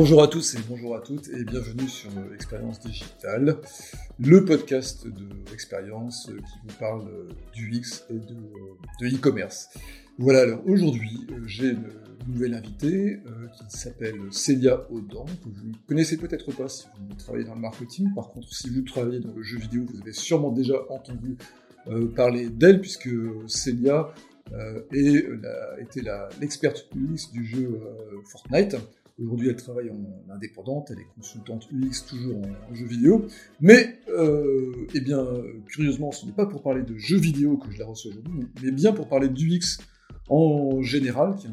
Bonjour à tous et bonjour à toutes et bienvenue sur Expérience Digitale, le podcast de l'expérience qui vous parle du X et de e-commerce. voilà, alors aujourd'hui j'ai une nouvelle invitée euh, qui s'appelle Célia Audan, que vous ne connaissez peut-être pas si vous travaillez dans le marketing. Par contre, si vous travaillez dans le jeu vidéo, vous avez sûrement déjà entendu euh, parler d'elle, puisque Célia euh, était l'experte UX du jeu Fortnite. Aujourd'hui, elle travaille en indépendante, elle est consultante UX toujours en, jeu vidéo. Mais, euh, eh bien, curieusement, ce n'est pas pour parler de jeux vidéo que je la reçois aujourd'hui, mais bien pour parler d'UX en général, qui est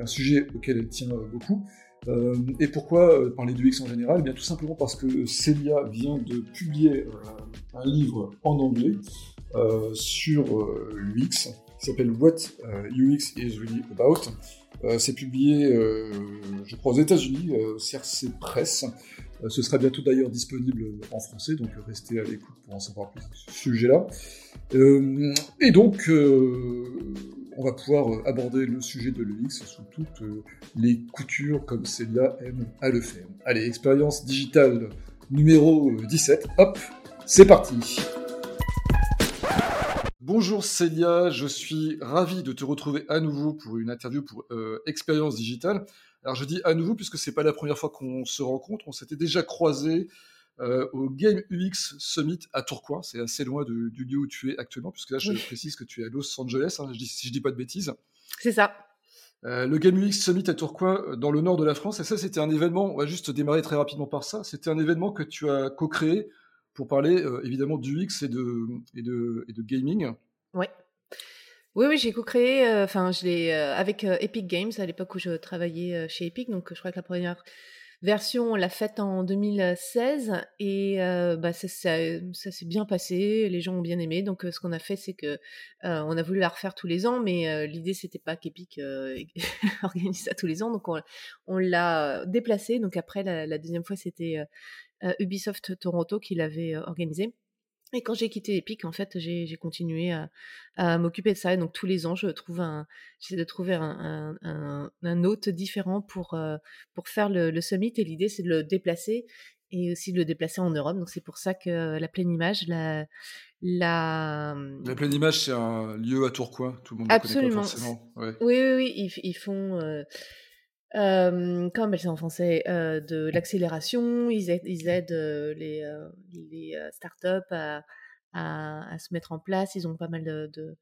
un sujet, auquel elle tient beaucoup. Euh, et pourquoi euh, parler d'UX en général? Eh bien, Tout simplement parce que Celia vient de publier euh, un livre en anglais sur l'UX, qui s'appelle What UX is really about. Euh, c'est publié, euh, je crois, aux États-Unis, euh, CRC Press. ce sera bientôt d'ailleurs disponible en français, donc restez à l'écoute pour en savoir plus sur ce sujet-là. et donc, on va pouvoir aborder le sujet de l'UX sous toutes les coutures comme Célia aime à le faire. Allez, expérience digitale numéro 17, hop, c'est parti Bonjour Célia, je suis ravi de te retrouver à nouveau pour une interview pour euh, Expérience Digitale. Alors je dis à nouveau puisque c'est pas la première fois qu'on se rencontre, on s'était déjà croisé euh, au Game UX Summit à Tourcoing, c'est assez loin du lieu où tu es actuellement, puisque là je précise que tu es à Los Angeles, hein, si je dis pas de bêtises. C'est ça. Euh, le Game UX Summit à Tourcoing, dans le nord de la France, et ça c'était un événement, on va juste démarrer très rapidement par ça, c'était un événement que tu as co-créé pour parler euh, évidemment du X et de, et de, et de gaming. Ouais. Oui, oui, j'ai co-créé, euh, enfin, je l'ai euh, avec Epic Games à l'époque où je travaillais chez Epic. Donc, je crois que la première version, on l'a faite en 2016 et bah, ça, ça, s'est bien passé. Les gens ont bien aimé. Donc, ce qu'on a fait, c'est que on a voulu la refaire tous les ans, mais l'idée c'était pas qu'Epic organise ça tous les ans. Donc, on, l'a déplacé. Donc, après, la, la deuxième fois, c'était Ubisoft Toronto qui l'avait euh, organisé. Et quand j'ai quitté Epic, en fait, j'ai continué à, m'occuper de ça. Et donc tous les ans, je trouve un, j'essaie de trouver un, un, hôte différent pour euh, pour faire le, summit. Et l'idée, c'est de le déplacer et aussi de le déplacer en Europe. Donc c'est pour ça que la pleine image, la la. La pleine image, c'est un lieu à Tourcoing. Tout le monde Absolument. connaît pas forcément. Oui, oui, oui. Ils, ils font. Euh, comme elle c'est en français, euh, de l'accélération. Ils aident, euh, les, euh, euh, startups à, se mettre en place. Ils ont pas mal de,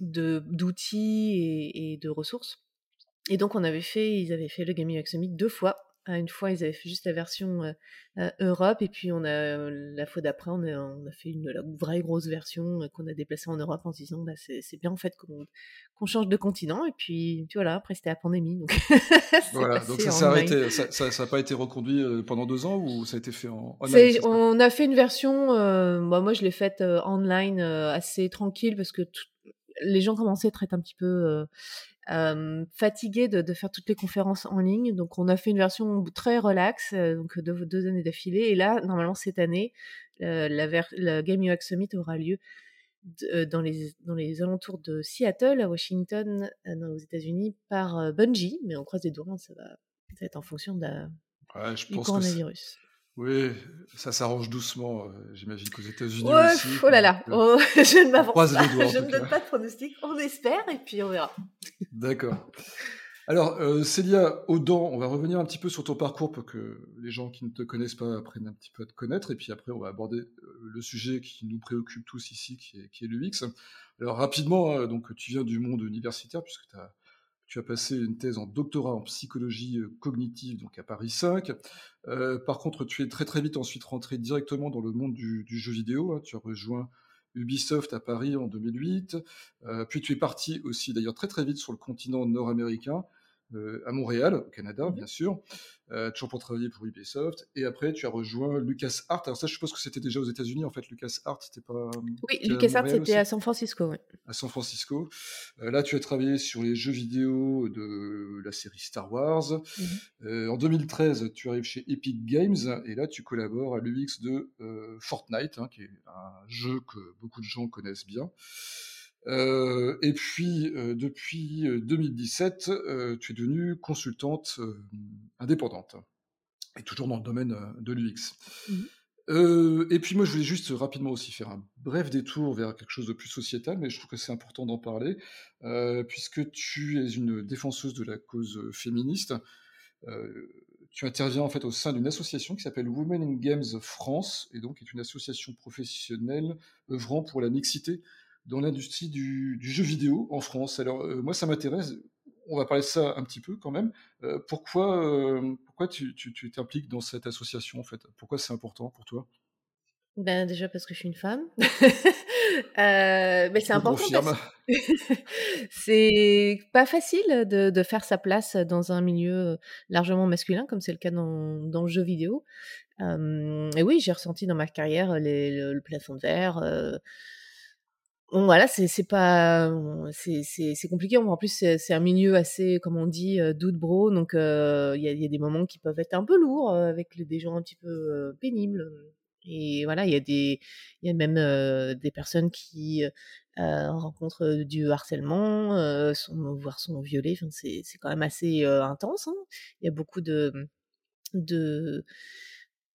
d'outils et, et, de ressources. Et donc on avait fait, ils avaient fait le Gaming Summit deux fois une fois, ils avaient fait juste la version euh, euh, Europe, et puis on a la fois d'après, on a, on a fait une la vraie grosse version euh, qu'on a déplacée en Europe en se disant, bah, c'est bien en fait qu'on change de continent, et puis, puis voilà, après c'était la pandémie. Donc voilà, donc ça s'est arrêté, ça n'a ça, pas été reconduit pendant deux ans, ou ça a été fait en online On a fait une version, bah, moi je l'ai faite online assez tranquille, parce que les gens commençaient à être un petit peu euh, fatigué de, de, faire toutes les conférences en ligne. Donc, on a fait une version très relax, euh, donc deux, deux, années d'affilée. Et là, normalement, cette année, euh, la, la, Game UX Summit aura lieu euh, dans, les, dans les alentours de Seattle, à Washington, aux États-Unis, par Bungie. Mais on croise les doigts, hein, ça va être en fonction de la, ouais, je du coronavirus. Oui, ça s'arrange doucement. Euh, j'imagine qu'aux États-Unis ouais, aussi. Oh là là, oh, je ne m'avance pas. je ne donne pas de pronostic. On espère et puis on verra. D'accord. Alors, euh, Célia Audan, on va revenir un petit peu sur ton parcours pour que les gens qui ne te connaissent pas apprennent un petit peu à te connaître. Et puis après, on va aborder euh, le sujet qui nous préoccupe tous ici, qui est, qui est l'UX. Alors, rapidement, hein, donc, tu viens du monde universitaire puisque tu as tu as passé une thèse en doctorat en psychologie euh, cognitive, donc à Paris 5. Euh, par contre, tu es très très vite ensuite rentré directement dans le monde du, jeu vidéo. Hein. Tu as rejoint Ubisoft à Paris en 2008. Euh, puis tu es parti aussi d'ailleurs très très vite sur le continent nord-américain euh, à Montréal, au Canada, mmh bien sûr, euh, toujours pour travailler pour Ubisoft. Et après, tu as rejoint LucasArts. Alors ça, je suppose que c'était déjà aux États-Unis, en fait. LucasArts, c'était pas... Oui, LucasArts, c'était à San Francisco, oui. À San Francisco. Euh, là, tu as travaillé sur les jeux vidéo de la série Star Wars. Mmh euh, en 2013, tu arrives chez Epic Games, et là, tu collabores à l'UX de euh, Fortnite, hein, qui est un jeu que beaucoup de gens connaissent bien. Et puis, depuis 2017, tu es devenue consultante indépendante, et toujours dans le domaine de l'UX. Mmh et puis moi, je voulais juste rapidement aussi faire un bref détour vers quelque chose de plus sociétal, mais je trouve que c'est important d'en parler, puisque tu es une défenseuse de la cause féministe. tu interviens en fait au sein d'une association qui s'appelle Women in Games France, et donc est une association professionnelle œuvrant pour la mixité dans l'industrie du, jeu vidéo en France. Alors moi, ça m'intéresse. On va parler de ça un petit peu quand même. pourquoi, pourquoi tu, t'impliques dans cette association en fait? Pourquoi c'est important pour toi? Ben déjà parce que je suis une femme. Euh, mais c'est important. c'est pas facile de, faire sa place dans un milieu largement masculin, comme c'est le cas dans, dans, le jeu vidéo. et oui, j'ai ressenti dans ma carrière le, plafond de verre. Voilà, c'est pas, c'est compliqué. En plus, c'est un milieu assez, comme on dit, doute bro. Donc, il y, y, a des moments qui peuvent être un peu lourds avec des gens un petit peu pénibles. Et voilà, il y a des, il y a même des personnes qui rencontrent du harcèlement, sont, voire sont violées. Enfin, c'est, c'est quand même assez intense. Hein. Il y a beaucoup de, de,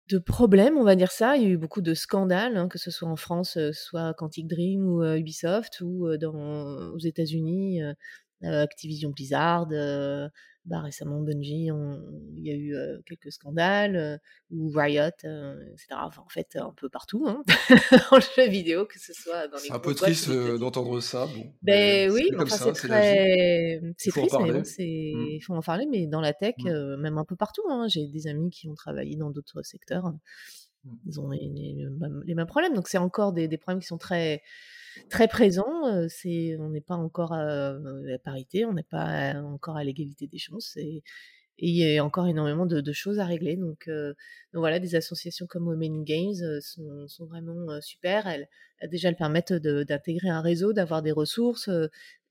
de problèmes, on va dire ça. Il y a eu beaucoup de scandales, hein, que ce soit en France, soit Quantic Dream ou Ubisoft, ou dans, aux États-Unis, Activision Blizzard bah, récemment Bungie, il y a eu quelques scandales, ou Riot, etc. Enfin, en fait, un peu partout, hein, le jeu vidéo, que ce soit dans les C'est un peu triste d'entendre ça. Bon, ben oui, enfin, c'est très... C'est triste, mais bon, c'est... Mmh. il faut en parler, mais dans la tech, mmh. même un peu partout. Hein, j'ai des amis qui ont travaillé dans d'autres secteurs. Mmh. Ils ont les, les, mêmes problèmes. Donc, c'est encore des, des problèmes qui sont très très présent. C'est, on n'est pas encore à, la parité, on n'est pas encore à l'égalité des chances. Et, il y a encore énormément de, choses à régler. Donc, voilà, des associations comme Women in Games sont, vraiment super. Elles, déjà, permettent d'intégrer un réseau, d'avoir des ressources.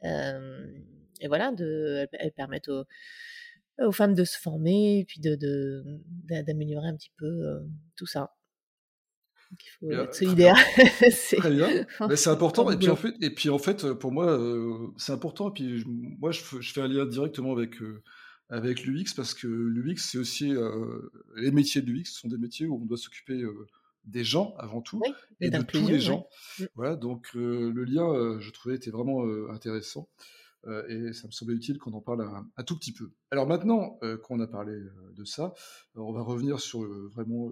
et voilà, elles, permettent aux, femmes de se former et puis de, d'améliorer un petit peu tout ça il faut être solidaire. c'est très bien. Mais c'est important. Et puis, en fait, et puis en fait, pour moi, euh, c'est important. Et puis moi, je, je, fais un lien directement avec euh, avec l'UX parce que l'UX, c'est aussi euh, les métiers de l'UX sont des métiers où on doit s'occuper des gens avant tout et de tous les gens. Mm. Voilà. Donc le lien, je trouvais, était vraiment intéressant. et ça me semblait utile qu'on en parle un, un, tout petit peu. Alors maintenant qu'on a parlé de ça, on va revenir sur vraiment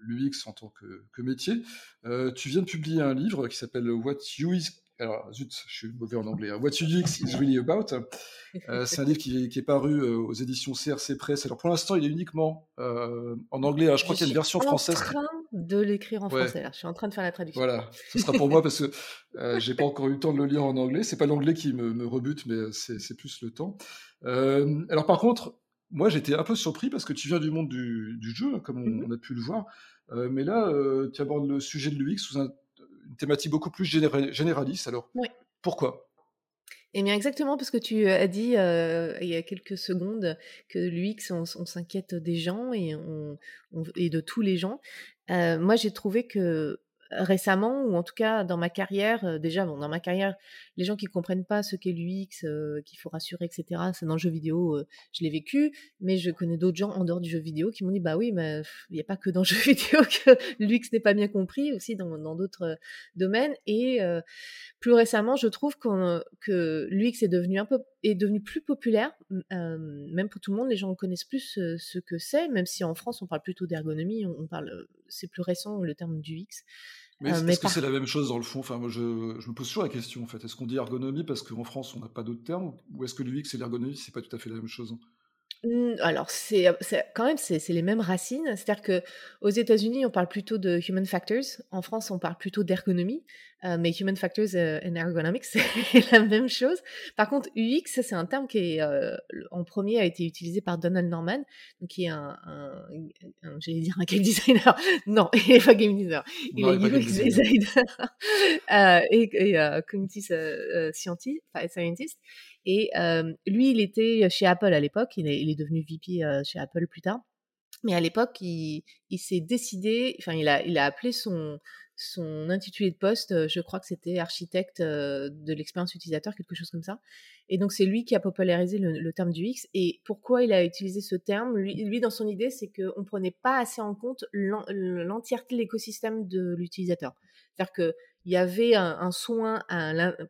l'UX en tant que, métier. Euh, tu viens de publier un livre qui s'appelle What UX alors, zut, je suis mauvais en anglais. Hein. What UX is really about. Euh, c'est un livre qui est, paru euh, aux éditions CRC Press. Alors, pour l'instant, il est uniquement en anglais. je crois qu'il y a une version française. Je suis en train de l'écrire en français. Je suis en train de faire la traduction. Voilà, ce sera pour moi parce que j'ai pas encore eu le temps de le lire en anglais. C'est pas l'anglais qui me, rebute, mais c'est plus le temps. alors, par contre, moi, j'étais un peu surpris parce que tu viens du monde du, jeu, comme on, mmh a pu le voir. Euh, mais là, euh, tu abordes le sujet de l'UX sous une thématique beaucoup plus généraliste. Alors, pourquoi? Eh bien, exactement, parce que tu as dit euh, il y a quelques secondes que l'UX, on, s'inquiète des gens et, on, et, de tous les gens. moi, j'ai trouvé que récemment, ou en tout cas dans ma carrière, déjà, bon, dans ma carrière, les gens qui comprennent pas ce qu'est l'UX, qu'il faut rassurer, etc., c'est dans le jeu vidéo, je l'ai vécu, mais je connais d'autres gens en dehors du jeu vidéo qui m'ont dit, bah oui, mais il n'y a pas que dans le jeu vidéo que l'UX n'est pas bien compris, aussi dans d'autres domaines. Et plus récemment, je trouve que l'UX est devenu un peu, est devenu plus populaire, même pour tout le monde, les gens connaissent plus ce que c'est, même si en France on parle plutôt d'ergonomie, on parle, c'est plus récent le terme du UX. Mais euh, est-ce que c'est la même chose dans le fond? Enfin, moi, je, je, me pose toujours la question en fait. Est-ce qu'on dit ergonomie parce qu'en France on n'a pas d'autres termes? Ou est-ce que l'UX et l'ergonomie c'est pas tout à fait la même chose? Mmh, alors, c'est quand même, c'est les mêmes racines. C'est-à-dire que aux États-Unis, on parle plutôt de human factors. En France, on parle plutôt d'ergonomie. Euh, mais human factors euh, and ergonomics, c'est la même chose. Par contre, UX, c'est un terme qui est, euh, en premier a été utilisé par Donald Norman, qui est un, j'allais dire un game designer. Non, il n'est pas game designer. Il est UX designer et, et community scientist. Et lui, il était chez Apple à l'époque, il, est devenu VP chez Apple plus tard. Mais à l'époque, il, s'est décidé, enfin, il a, appelé son, intitulé de poste, je crois que c'était architecte de l'expérience utilisateur, quelque chose comme ça. Et donc c'est lui qui a popularisé le, terme du X. Et pourquoi il a utilisé ce terme? Lui, dans son idée, c'est qu'on ne prenait pas assez en compte l'entièreté de l'écosystème de l'utilisateur. C'est-à-dire qu'il y avait un, soin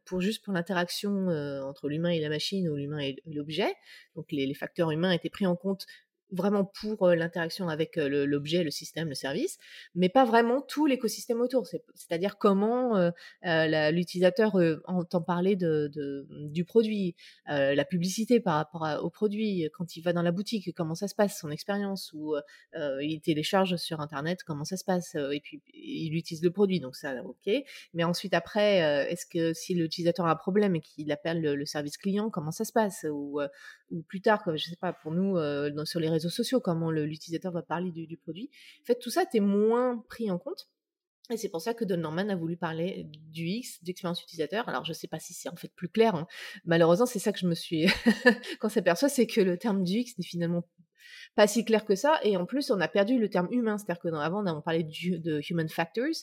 pour juste pour l'interaction entre l'humain et la machine ou l'humain et l'objet. Donc les, les, facteurs humains étaient pris en compte vraiment pour l'interaction avec l'objet, le système, le service, mais pas vraiment tout l'écosystème autour. C'est-à-dire comment l'utilisateur entend parler de, du produit, la publicité par rapport au produit, quand il va dans la boutique, comment ça se passe, son expérience, ou il télécharge sur Internet, comment ça se passe, et puis il utilise le produit, donc ça, ok. Mais ensuite, après, est-ce que si l'utilisateur a un problème et qu'il appelle le, service client, comment ça se passe, ou, plus tard, je sais pas, pour nous, sur les réseaux sociaux, comment l'utilisateur va parler du, produit. En fait, tout ça était moins pris en compte. Et c'est pour ça que Don Norman a voulu parler du X, d'expérience utilisateur. Alors, je ne sais pas si c'est en fait plus clair. Hein. Malheureusement, c'est ça que je me suis... Quand s'aperçoit, c'est que le terme du X n'est finalement pas si clair que ça. Et en plus, on a perdu le terme humain. C'est-à-dire que avant, on parlait de human factors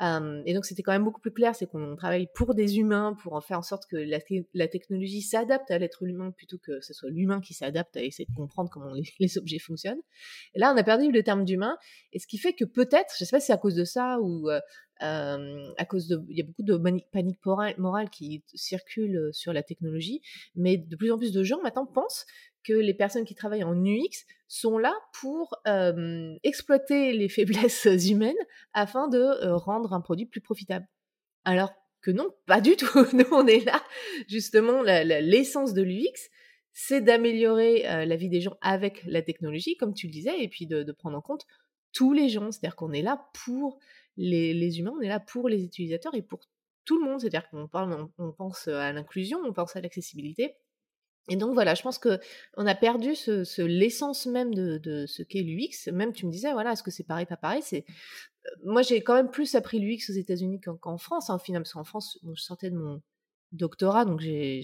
et donc c'était quand même beaucoup plus clair, c'est qu'on travaille pour des humains, pour en faire en sorte que la, technologie s'adapte à l'être humain plutôt que ce soit l'humain qui s'adapte à essayer de comprendre comment les, objets fonctionnent. Et là, on a perdu le terme d'humain, et ce qui fait que peut-être, je ne sais pas si c'est à cause de ça ou à cause de, il y a beaucoup de panique morale qui circule sur la technologie, mais de plus en plus de gens maintenant pensent que les personnes qui travaillent en UX sont là pour exploiter les faiblesses humaines afin de rendre un produit plus profitable. Alors que non, pas du tout. Nous, on est là, justement, l'essence de l'UX, c'est d'améliorer la vie des gens avec la technologie, comme tu le disais, et puis de, prendre en compte tous les gens. C'est-à-dire qu'on est là pour les, humains, on est là pour les utilisateurs et pour tout le monde. C'est-à-dire qu'on pense à l'inclusion, on pense à l'accessibilité, et donc voilà, je pense que on a perdu ce, l'essence même de, ce qu'est l'UX. Même tu me disais, voilà, est-ce que c'est pareil, pas pareil? C'est euh, moi j'ai quand même plus appris l'UX aux États-Unis qu'en, France, hein, final, parce qu'en France, je sortais de mon doctorat, donc j'ai,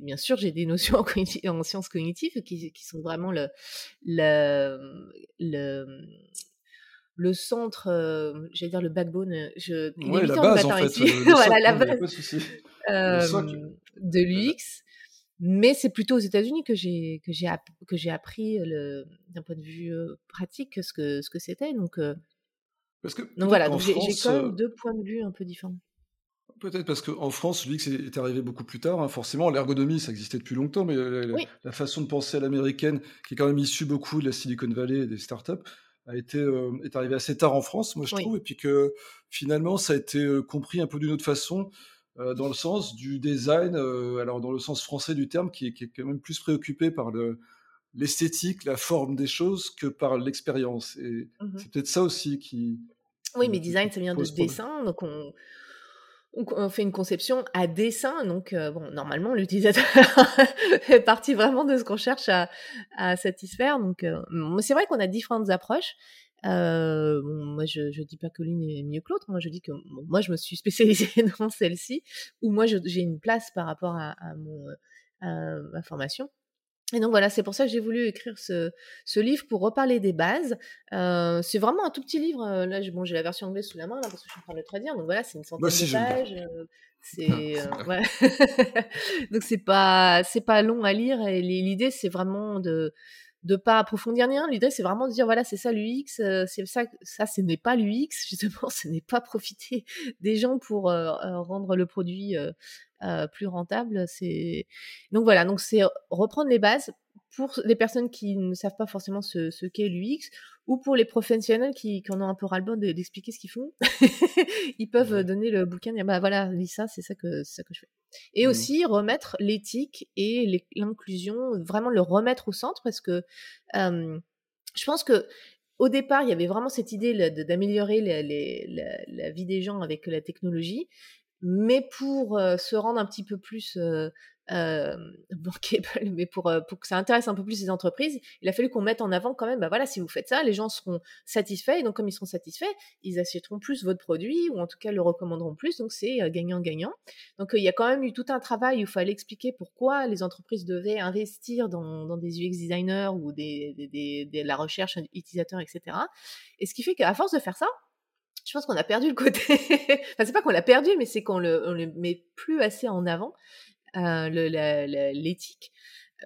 bien sûr j'ai des notions en, sciences cognitives qui, sont vraiment le le, le centre, euh, j'allais dire le backbone, je, ouais, la base en fait, voilà, la base euh, de l'UX. Mais c'est plutôt aux États-Unis que j'ai que j'ai que j'ai appris d'un point de vue pratique ce que ce que c'était. Donc parce que donc voilà, donc j'ai quand même deux points de vue un peu différents. Peut-être parce qu'en France, l'UX est arrivé beaucoup plus tard. Hein. Forcément, l'ergonomie, ça existait depuis longtemps, mais la, façon de penser à l'américaine, qui est quand même issue beaucoup de la Silicon Valley et des startups, a été est arrivée assez tard en France, moi je trouve, et puis que finalement, ça a été compris un peu d'une autre façon. Euh, dans le sens du design, euh, alors dans le sens français du terme, qui est, qui est quand même plus préoccupé par le, l'esthétique, la forme des choses que par l'expérience. Et mmh c'est peut-être ça aussi qui. Oui, mais design, ça vient de dessin, donc on, on, fait une conception à dessin, donc euh, bon, normalement l'utilisateur est parti vraiment de ce qu'on cherche à, à satisfaire. Donc, c'est vrai qu'on a différentes approches. Euh, moi, je, je dis pas que l'une est mieux que l'autre. Moi, je dis que moi, je me suis spécialisée dans celle-ci, où moi, j'ai une place par rapport à, à mon à ma formation. Et donc voilà, c'est pour ça que j'ai voulu écrire ce, ce, livre pour reparler des bases. Euh, c'est vraiment un tout petit livre. Euh, là, bon, j'ai la version anglaise sous la main là, parce que je suis en train de le traduire. Donc voilà, c'est une centaine de pages. Euh, c'est euh, voilà. donc c'est pas c'est pas long à lire. Et l'idée, c'est vraiment de de pas approfondir rien. L'idée, c'est vraiment de dire voilà, c'est ça l'UX, euh, c'est ça, ça, ce n'est pas l'UX, justement, ce n'est pas profiter des gens pour euh, euh, rendre le produit plus rentable. C'est donc voilà, donc c'est reprendre les bases pour les personnes qui ne savent pas forcément ce, ce qu'est l'UX ou pour les professionnels qui, qui en ont un peu ras-le-bol d'expliquer ce qu'ils font. Ils peuvent donner le bouquin et dire bah voilà, lis ça, c'est ça que c'est ça que je fais. Et mmh. aussi remettre l'éthique et l'inclusion, vraiment le remettre au centre parce que je pense que au départ, il y avait vraiment cette idée d'améliorer la, vie des gens avec la technologie, mais pour se rendre un petit peu plus euh, bankable, mais pour, euh, que ça intéresse un peu plus les entreprises, il a fallu qu'on mette en avant quand même, bah voilà, si vous faites ça, les gens seront satisfaits, et donc comme ils seront satisfaits, ils achèteront plus votre produit, ou en tout cas le recommanderont plus, donc c'est euh, gagnant-gagnant. Donc il y a quand même eu tout un travail où il fallait expliquer pourquoi les entreprises devaient investir dans, des UX designers ou des, des, des, la recherche utilisateur, etc. Et ce qui fait qu'à force de faire ça, je pense qu'on a perdu le côté. enfin, c'est pas qu'on l'a perdu, mais c'est qu'on le, on le met plus assez en avant. Euh, l'éthique,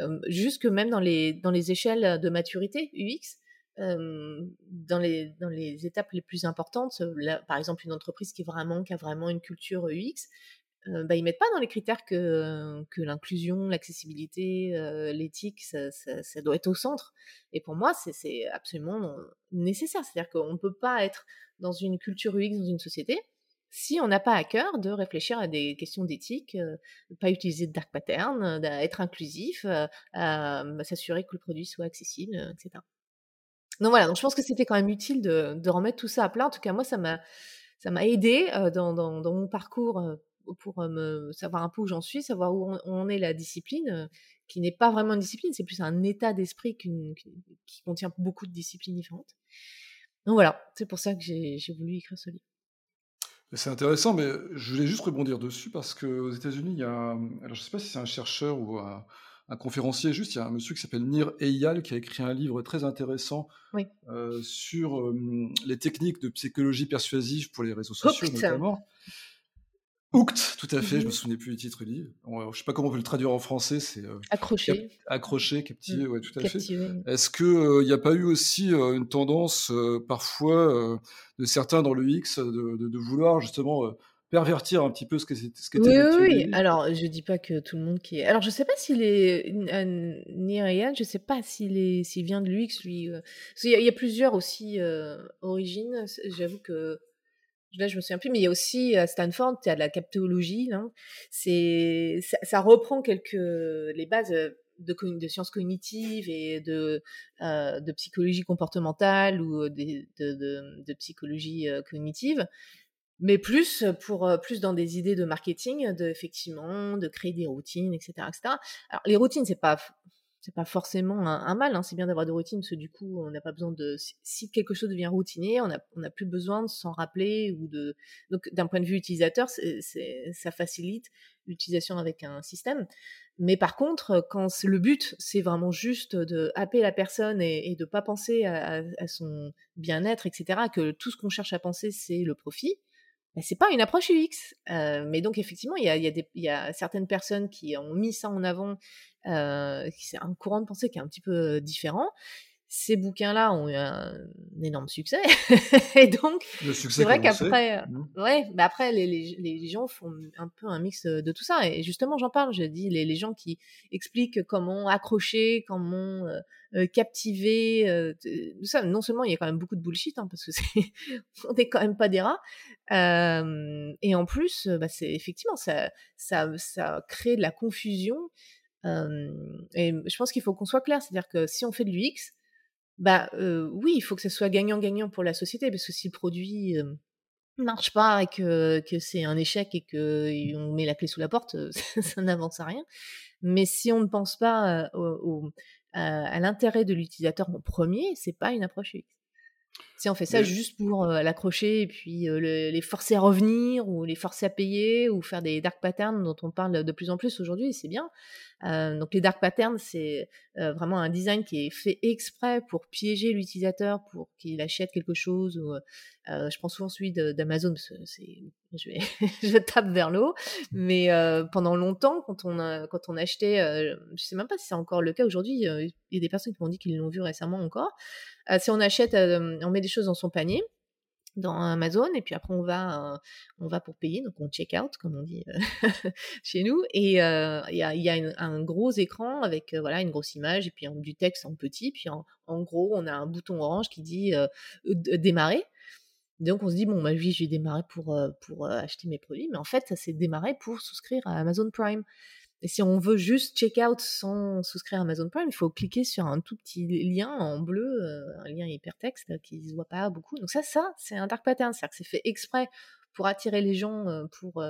euh, jusque même dans les, dans les échelles de maturité UX. Euh, dans, les, dans les étapes les plus importantes, par exemple une entreprise qui, vraiment, qui a vraiment une culture UX, euh, bah, ils mettent pas dans les critères que, que l'inclusion, l'accessibilité, l'éthique, ça, ça, ça, doit être au centre. Et pour moi, c'est absolument nécessaire. C'est-à-dire qu'on ne peut pas être dans une culture UX dans une société si on n'a pas à cœur de réfléchir à des questions d'éthique, euh, pas utiliser de dark pattern, euh, d'être inclusif, euh, à s'assurer que le produit soit accessible, etc. Donc voilà, donc je pense que c'était quand même utile de, de, remettre tout ça à plat. En tout cas, moi, ça m'a ça m'a aidé dans, dans, dans, mon parcours pour me savoir un peu où j'en suis, savoir où on, est la discipline, qui n'est pas vraiment une discipline, c'est plus un état d'esprit qui contient beaucoup de disciplines différentes. Donc voilà, c'est pour ça que j'ai voulu écrire ce livre. C'est intéressant, mais je voulais juste rebondir dessus parce qu'aux États-Unis, il y a, alors je ne sais pas si c'est un chercheur ou un, conférencier, juste, il y a un monsieur qui s'appelle Nir Eyal qui a écrit un livre très intéressant euh, sur euh, les techniques de psychologie persuasive pour les réseaux sociaux, notamment. Hooked, tout à fait, je je me mmh souvenais plus du titre du livre. Je ne sais pas comment on peut le traduire en français, c'est euh, accroché. accroché, captivé, mmh. ouais, tout à fait. Est-ce qu'il euh, n'y a pas eu aussi euh, une tendance parfois de certains dans le X de, de, vouloir justement pervertir un petit peu ce qu'était ce qu Oui, oui, oui. Alors, je dis pas que tout le monde qui est. Alors, je sais pas s'il est Nirayan, je sais pas s'il est s'il vient de l'UX, lui. Il y, a, il y, a plusieurs aussi origines. J'avoue que là je me souviens plus, mais il y a aussi à Stanford, il y a de la captologie. C'est, ça, reprend quelques les bases de, de sciences cognitives et de, euh, de psychologie comportementale ou de, de, de psychologie euh, cognitive, mais plus pour plus dans des idées de marketing, de effectivement de créer des routines, etc., etc. Alors les routines, c'est pas c'est pas forcément un, mal, hein, c'est bien d'avoir des routines, parce que du coup, on n'a pas besoin de. Si quelque chose devient routinier, on n'a plus besoin de s'en rappeler ou de. Donc, d'un point de vue utilisateur, ça facilite l'utilisation avec un système. Mais par contre, quand le but, c'est vraiment juste de happer la personne et, et de pas penser à son bien-être, etc., que tout ce qu'on cherche à penser, c'est le profit, c'est pas une approche UX. Euh, mais donc effectivement, il y a, certaines personnes qui ont mis ça en avant. Euh, c'est un courant de pensée qui est un petit peu différent. Ces bouquins-là ont eu un, énorme succès. et donc, c'est vrai qu'après, mmh. ouais, bah après, les, les, les, gens font un peu un mix de tout ça. Et justement, j'en parle, je dis, les, les gens qui expliquent comment accrocher, comment euh, euh, captiver. Euh, ça, non seulement il y a quand même beaucoup de bullshit, hein, parce que c'est, on n'est quand même pas des rats. Euh, et en plus, bah, c'est effectivement ça, ça, ça crée de la confusion. et je pense qu'il faut qu'on soit clair, c'est-à-dire que si on fait de l'UX, bah oui, il faut que ça soit gagnant-gagnant pour la société, parce que si le produit marche pas et que, que c'est un échec et que on met la clé sous la porte, ça n'avance à rien. Mais si on ne pense pas au, à l'intérêt de l'utilisateur en premier, c'est pas une approche UX. Si on fait ça juste pour l'accrocher et puis les forcer à revenir ou les forcer à payer ou faire des dark patterns dont on parle de plus en plus aujourd'hui, c'est bien. Euh, donc les dark patterns, c'est euh, vraiment un design qui est fait exprès pour piéger l'utilisateur, pour qu'il achète quelque chose. Ou, euh, je prends souvent celui d'Amazon parce que c'est, je, tape vers l'eau. Mais euh, pendant longtemps, quand on a, quand on achetait, euh, je sais même pas si c'est encore le cas aujourd'hui. Il y a des personnes qui m'ont dit qu'ils l'ont vu récemment encore. si on achète, on met des choses dans son panier dans Amazon et puis après on va euh, on va pour payer donc on check out comme on dit euh, chez nous et euh, il y a, un gros écran avec voilà une grosse image et puis du texte en petit puis en, en, gros on a un bouton orange qui dit démarrer donc on se dit bon bah oui je vais démarrer pour pour acheter mes produits mais en fait ça s'est démarré pour souscrire à Amazon Prime et si on veut juste check out sans souscrire à Amazon Prime, il faut cliquer sur un tout petit lien en bleu, un lien hypertexte qui ne se voit pas beaucoup. Donc ça, ça, c'est un dark pattern, c'est-à-dire que c'est fait exprès pour attirer les gens, pour,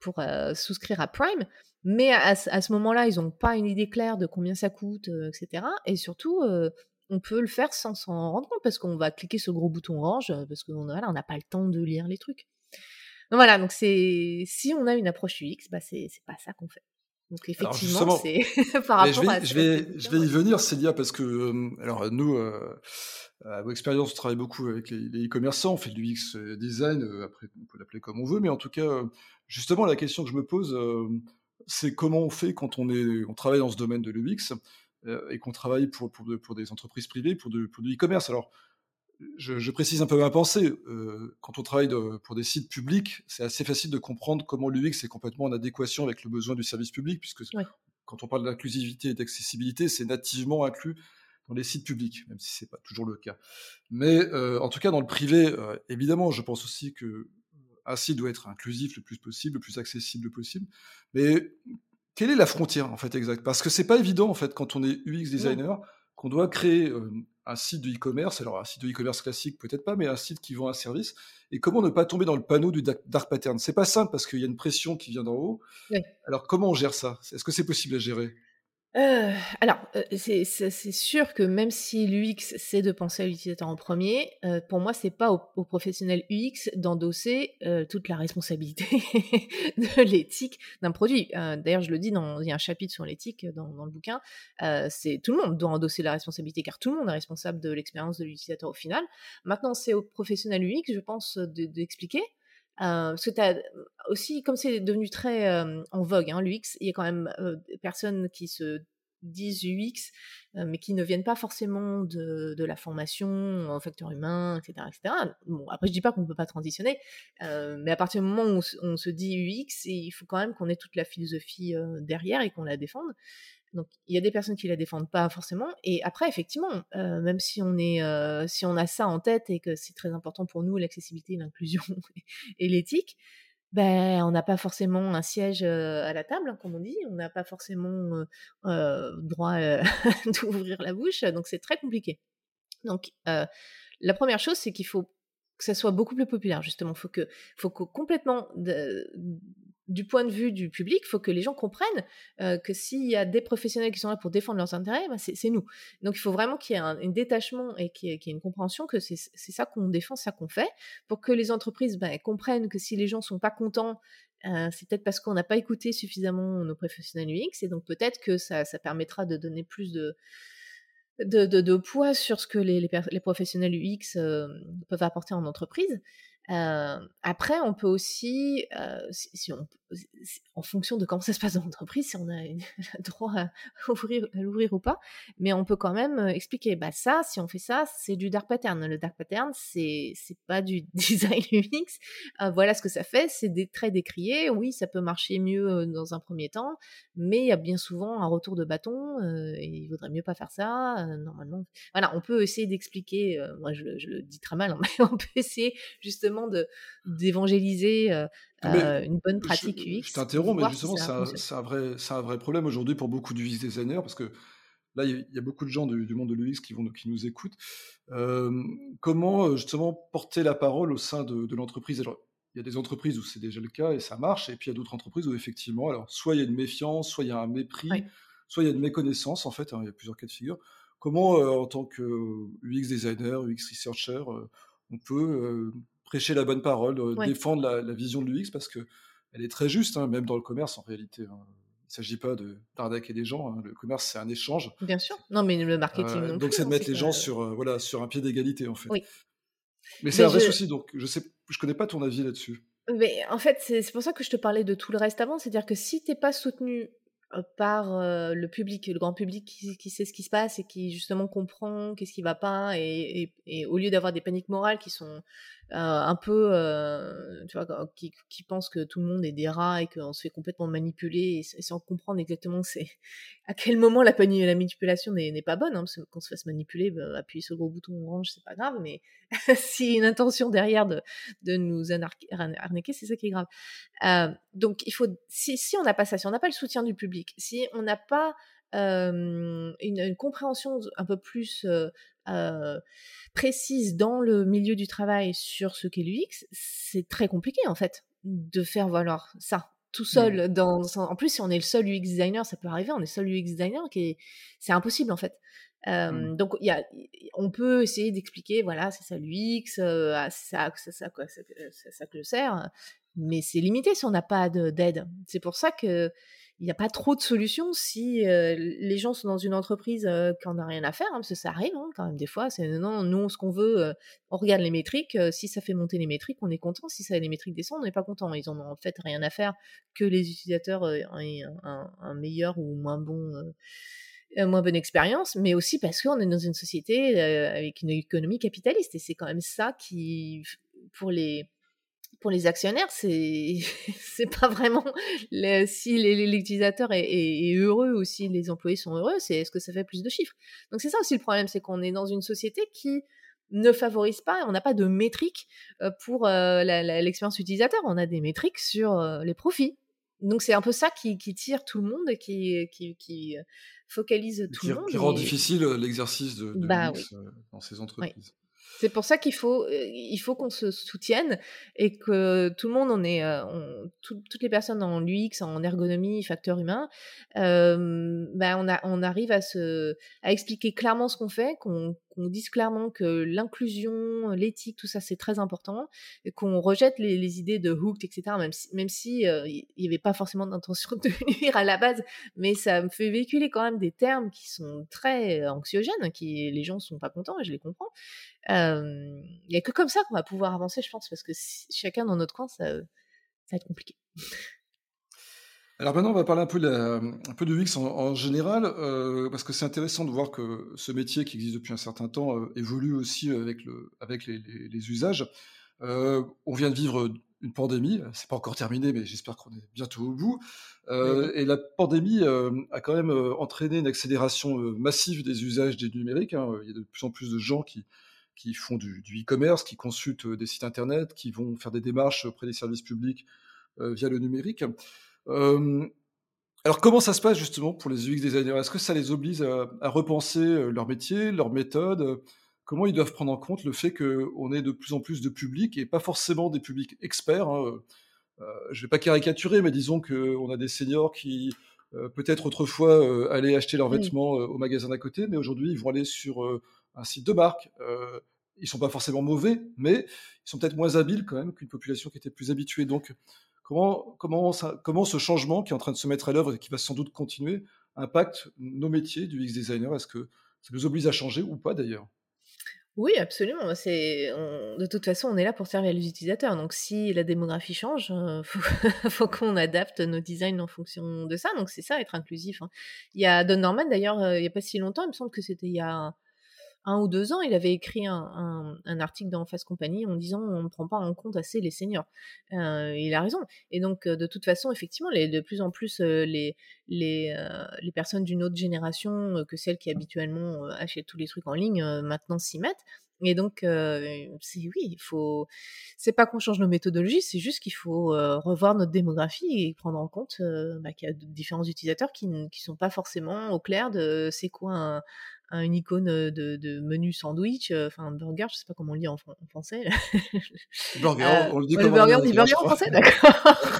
pour souscrire à Prime. Mais à, ce moment-là, ils n'ont pas une idée claire de combien ça coûte, etc. Et surtout, on peut le faire sans s'en rendre compte parce qu'on va cliquer sur le gros bouton orange parce qu'on voilà, n'a pas le temps de lire les trucs. Donc voilà, donc c'est si on a une approche UX, bah c'est pas ça qu'on fait. Donc effectivement, c'est par rapport je vais, à je vais, je vais y venir, Célia, parce que alors nous, euh, à vos expériences, on travaille beaucoup avec les e-commerçants, on fait du UX design, après on peut l'appeler comme on veut, mais en tout cas, justement, la question que je me pose, c'est comment on fait quand on est, on travaille dans ce domaine de l'UX? Et qu'on travaille pour, pour, pour, des entreprises privées, pour, de, pour du e-commerce. Alors je, précise un peu ma pensée. Euh, quand on travaille pour des sites publics, c'est assez facile de comprendre comment l'UX est complètement en adéquation avec le besoin du service public, puisque quand on parle d'inclusivité et d'accessibilité, c'est nativement inclus dans les sites publics, même si c'est pas toujours le cas. Mais euh, en tout cas, dans le privé, euh, évidemment, je pense aussi que un site doit être inclusif le plus possible, le plus accessible possible. Mais quelle est la frontière en fait exacte? Parce que c'est pas évident en fait quand on est UX designer qu'on doit créer un site de e-commerce, alors un site de e-commerce classique peut-être pas, mais un site qui vend un service, et comment ne pas tomber dans le panneau du dark pattern? C'est pas simple parce qu'il y a une pression qui vient d'en haut. Alors comment on gère ça? Est-ce que c'est possible à gérer? Euh, alors, euh, c'est sûr que même si l'UX, c'est de penser à l'utilisateur en premier, euh, pour moi, c'est pas au, professionnel UX d'endosser toute la responsabilité de l'éthique d'un produit. D'ailleurs, je le dis, dans, il y a un chapitre sur l'éthique dans, dans, le bouquin, c'est tout le monde doit endosser la responsabilité, car tout le monde est responsable de l'expérience de l'utilisateur au final. Maintenant, c'est au professionnel UX, je pense, d'expliquer. Parce que tu as aussi, comme c'est devenu très en vogue, hein, l'UX, il y a quand même des personnes qui se disent UX, mais qui ne viennent pas forcément de, la formation en facteur humain, etc. etc. Bon, après, je dis pas qu'on ne peut pas transitionner, mais à partir du moment où on se dit UX, il faut quand même qu'on ait toute la philosophie derrière et qu'on la défende. Donc il y a des personnes qui la défendent pas forcément. Et après, effectivement, euh, même si on est, euh, si on a ça en tête et que c'est très important pour nous l'accessibilité, l'inclusion et l'éthique, ben on n'a pas forcément un siège euh, à la table, comme on dit. On n'a pas forcément droit d'ouvrir la bouche. Donc c'est très compliqué. Donc la première chose, c'est qu'il faut que ça soit beaucoup plus populaire justement. Faut que, faut que complètement du point de vue du public, il faut que les gens comprennent euh, que s'il y a des professionnels qui sont là pour défendre leurs intérêts, ben c'est nous. Donc il faut vraiment qu'il y ait un, détachement et qu'il y, ait une compréhension que c'est ça qu'on défend, ça qu'on fait, pour que les entreprises ben, comprennent que si les gens sont pas contents, euh, c'est peut-être parce qu'on n'a pas écouté suffisamment nos professionnels UX, et donc peut-être que ça, permettra de donner plus de, poids sur ce que les, les, professionnels UX euh, peuvent apporter en entreprise. Euh, après, on peut aussi, euh, si, on, en fonction de comment ça se passe dans l'entreprise, si on a le droit à l'ouvrir ou pas, mais on peut quand même euh, expliquer, bah ça, si on fait ça, c'est du dark pattern. Le dark pattern, c'est c'est pas du design UX. Euh, voilà ce que ça fait, c'est des traits décriés. Oui, ça peut marcher mieux euh, dans un premier temps, mais il y a bien souvent un retour de bâton et il vaudrait mieux pas faire ça. normalement, voilà, on peut essayer d'expliquer. moi, je, le dis très mal, mais on peut essayer justement de d'évangéliser euh, une bonne pratique UX. Je t'interromps, mais justement, c'est un, vrai, un vrai problème aujourd'hui pour beaucoup d'UX designers, parce que là, il y, a beaucoup de gens du, monde de l'UX qui, qui nous écoutent. Euh, comment euh, justement porter la parole au sein de, l'entreprise? Alors, il y a des entreprises où c'est déjà le cas et ça marche, et puis il y a d'autres entreprises où effectivement, alors soit il y a une méfiance, soit il y a un mépris, soit il y a une méconnaissance, en fait, hein, il y a plusieurs cas de figure. Comment, en tant que UX designer, UX researcher, on peut prêcher la bonne parole, euh, défendre la, vision de l'UX parce que elle est très juste, hein, même dans le commerce en réalité. Hein. Il ne s'agit pas de d'arnaquer des gens. Hein. Le commerce, c'est un échange. Bien sûr. Non, mais le marketing. Euh, non donc, c'est de mettre les gens sur, euh, voilà, sur un pied d'égalité, en fait. Oui. Mais c'est un vrai souci. Donc, je sais, je connais pas ton avis là-dessus. Mais en fait, c'est pour ça que je te parlais de tout le reste avant. C'est-à-dire que si tu n'es pas soutenu par le public, le grand public qui, sait ce qui se passe et qui justement comprend qu'est-ce qui va pas et, et au lieu d'avoir des paniques morales qui sont un peu, euh, tu vois, qui, qui pensent que tout le monde est des rats et qu'on se fait complètement manipuler et, sans comprendre exactement c'est à quel moment la, la manipulation n'est pas bonne, hein, parce qu'on se fasse manipuler, bah, appuyer sur le gros bouton orange, c'est pas grave, mais a une intention derrière de, de nous arnaquer, c'est ça qui est grave. Euh, donc il faut, si, si on n'a pas ça, si on n'a pas le soutien du public, si on n'a pas une, une, compréhension un peu plus euh, précise dans le milieu du travail sur ce qu'est l'UX, c'est très compliqué en fait de faire valoir ça. tout seul. Dans, en plus, si on est le seul UX designer, ça peut arriver, on est le seul UX designer, qui c'est impossible en fait. Mmh. Donc, y a, on peut essayer d'expliquer, voilà, c'est ça l'UX, ah, c'est ça, ça, ça, quoi, ça, ça, que je sers, mais c'est limité si on n'a pas d'aide. C'est pour ça que il n'y a pas trop de solutions si les gens sont dans une entreprise qui n'en a rien à faire, hein, parce que ça arrive hein, quand même des fois. C'est non, nous, ce qu'on veut, on regarde les métriques. si ça fait monter les métriques, on est content. Si ça les métriques descendent, on n'est pas content. Ils ont en fait rien à faire que les utilisateurs aient un, meilleur ou moins bon moins bonne expérience, mais aussi parce qu'on est dans une société avec une économie capitaliste et c'est quand même ça qui, pour les pour les actionnaires, c'est c'est pas vraiment si l'utilisateur est, heureux ou si les employés sont heureux, c'est est-ce que ça fait plus de chiffres. Donc c'est ça aussi le problème, c'est qu'on est dans une société qui ne favorise pas, on n'a pas de métriques pour l'expérience utilisateur, on a des métriques sur les profits. Donc c'est un peu ça qui, tire tout le monde et qui, qui, focalise tout le monde. Qui rend difficile l'exercice de, de bah dans ces entreprises. C'est pour ça qu'il faut, il faut qu'on se soutienne et que tout le monde en est, toutes les personnes en UX, en ergonomie, facteur humain, ben on, a, on arrive à, se, à expliquer clairement ce qu'on fait, qu'on qu'on dise clairement que l'inclusion, l'éthique, tout ça, c'est très important, et qu'on rejette les, idées de hooked, etc., même si, il n'y avait pas forcément d'intention de nuire à la base, mais ça me fait véhiculer quand même des termes qui sont très anxiogènes, qui les gens sont pas contents, je les comprends. Il n'y a que comme ça qu'on va pouvoir avancer, je pense, parce que chacun dans notre coin, ça va être compliqué. Alors maintenant, on va parler un peu de, un peu de UX en, général, euh, parce que c'est intéressant de voir que ce métier qui existe depuis un certain temps euh, évolue aussi avec, le, avec les, usages. Euh, on vient de vivre une pandémie, c'est pas encore terminé, mais j'espère qu'on est bientôt au bout. Et la pandémie a quand même entraîné une accélération massive des usages des numériques. Hein. Il y a de plus en plus de gens qui, qui font du e-commerce, qui consultent des sites internet, qui vont faire des démarches auprès des services publics via le numérique alors comment ça se passe justement pour les UX designers? Est-ce que ça les oblige à, repenser leur métier, leur méthode? Comment ils doivent prendre en compte le fait qu'on ait de plus en plus de publics et pas forcément des publics experts hein, Je ne vais pas caricaturer, mais disons qu'on a des seniors qui peut-être autrefois allaient acheter leurs vêtements au magasin d'à côté, mais aujourd'hui ils vont aller sur un site de marque. ils sont pas forcément mauvais, mais ils sont peut-être moins habiles quand même qu'une population qui était plus habituée. Donc Comment, comment, ce changement qui est en train de se mettre à l'œuvre et qui va sans doute continuer impacte nos métiers du X designer? Est-ce que ça nous oblige à changer ou pas d'ailleurs? Oui, absolument. C'est de toute façon, on est là pour servir les utilisateurs. Donc, si la démographie change, euh, faut, qu'on adapte nos designs en fonction de ça. Donc, c'est ça, être inclusif. Hein. Il y a Don Norman, d'ailleurs, euh, il n'y a pas si longtemps, il me semble que c'était il y a un ou deux ans, il avait écrit un, article dans Face Compagnie en disant on ne prend pas en compte assez les seniors. Euh, il a raison. Et donc, euh, de toute façon, effectivement, de plus en plus, euh, les personnes d'une autre génération que celles qui habituellement achètent tous les trucs en ligne, maintenant s'y mettent. Et donc, c'est oui, il faut. C'est pas qu'on change nos méthodologies, c'est juste qu'il faut revoir notre démographie et prendre en compte bah, qu'il y a différents utilisateurs qui ne sont pas forcément au clair de c'est quoi un, une icône de, menu sandwich, enfin burger, je sais pas comment on le dit en, français. burger, on le dit Le burger, dit burger en français, d'accord.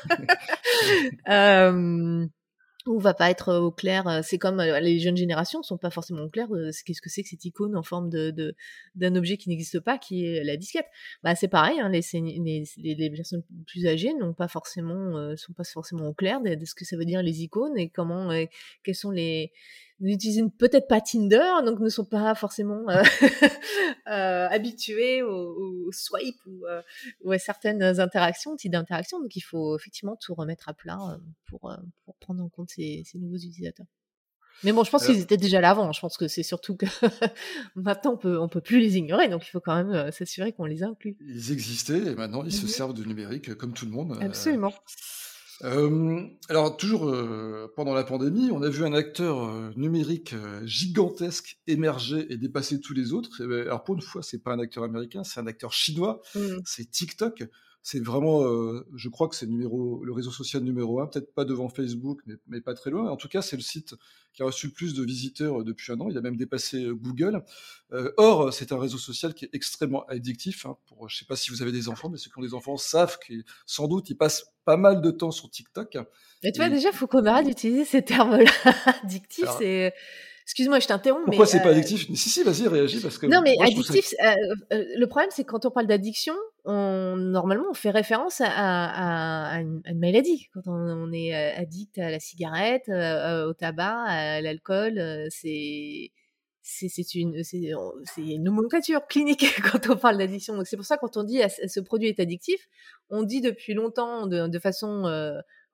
ou va pas être au clair. C'est comme les jeunes générations sont pas forcément au clair. Qu'est-ce que c'est que cette icône en forme de d'un objet qui n'existe pas, qui est la disquette. Bah c'est pareil. Hein, les, les, les, personnes plus âgées n'ont pas forcément sont pas forcément au clair de, de, ce que ça veut dire les icônes et comment quels sont les n'utilisent peut-être pas Tinder, donc ne sont pas forcément euh, euh, habitués au, swipe euh, ou, à certaines interactions, types d'interactions. Donc il faut effectivement tout remettre à plat pour, pour prendre en compte ces, nouveaux utilisateurs. Mais bon, je pense qu'ils étaient déjà là avant. Je pense que c'est surtout que maintenant on peut on peut plus les ignorer, donc il faut quand même s'assurer qu'on les inclut. Ils existaient et maintenant ils se mmh servent de numérique comme tout le monde. Absolument. Euh, alors toujours euh, pendant la pandémie, on a vu un acteur euh, numérique gigantesque émerger et dépasser tous les autres. Ben, alors pour une fois, c'est pas un acteur américain, c'est un acteur chinois. Mmh. C'est TikTok. C'est vraiment, je crois que c'est numéro, le réseau social numéro un, peut-être pas devant Facebook, mais, mais, pas très loin. En tout cas, c'est le site qui a reçu le plus de visiteurs depuis un an. Il a même dépassé Google. or, c'est un réseau social qui est extrêmement addictif. Hein, pour, je sais pas si vous avez des enfants, mais ceux qui ont des enfants savent qu'ils, sans doute, ils passent pas mal de temps sur TikTok. Mais tu vois, déjà, il faut qu'on arrête d'utiliser ces termes-là. addictif, c'est Excuse-moi, je t'interromps. Pourquoi c'est pas euh, addictif? Si, si, vas-y, réagis. Parce que non, mais addictif, euh, euh, le problème, c'est que quand on parle d'addiction, on, normalement, on fait référence à, une, maladie. Quand on, est addict à la cigarette, au tabac, à l'alcool, c'est une, nomenclature clinique quand on parle d'addiction. Donc c'est pour ça quand on dit ce produit est addictif, on dit depuis longtemps de, façon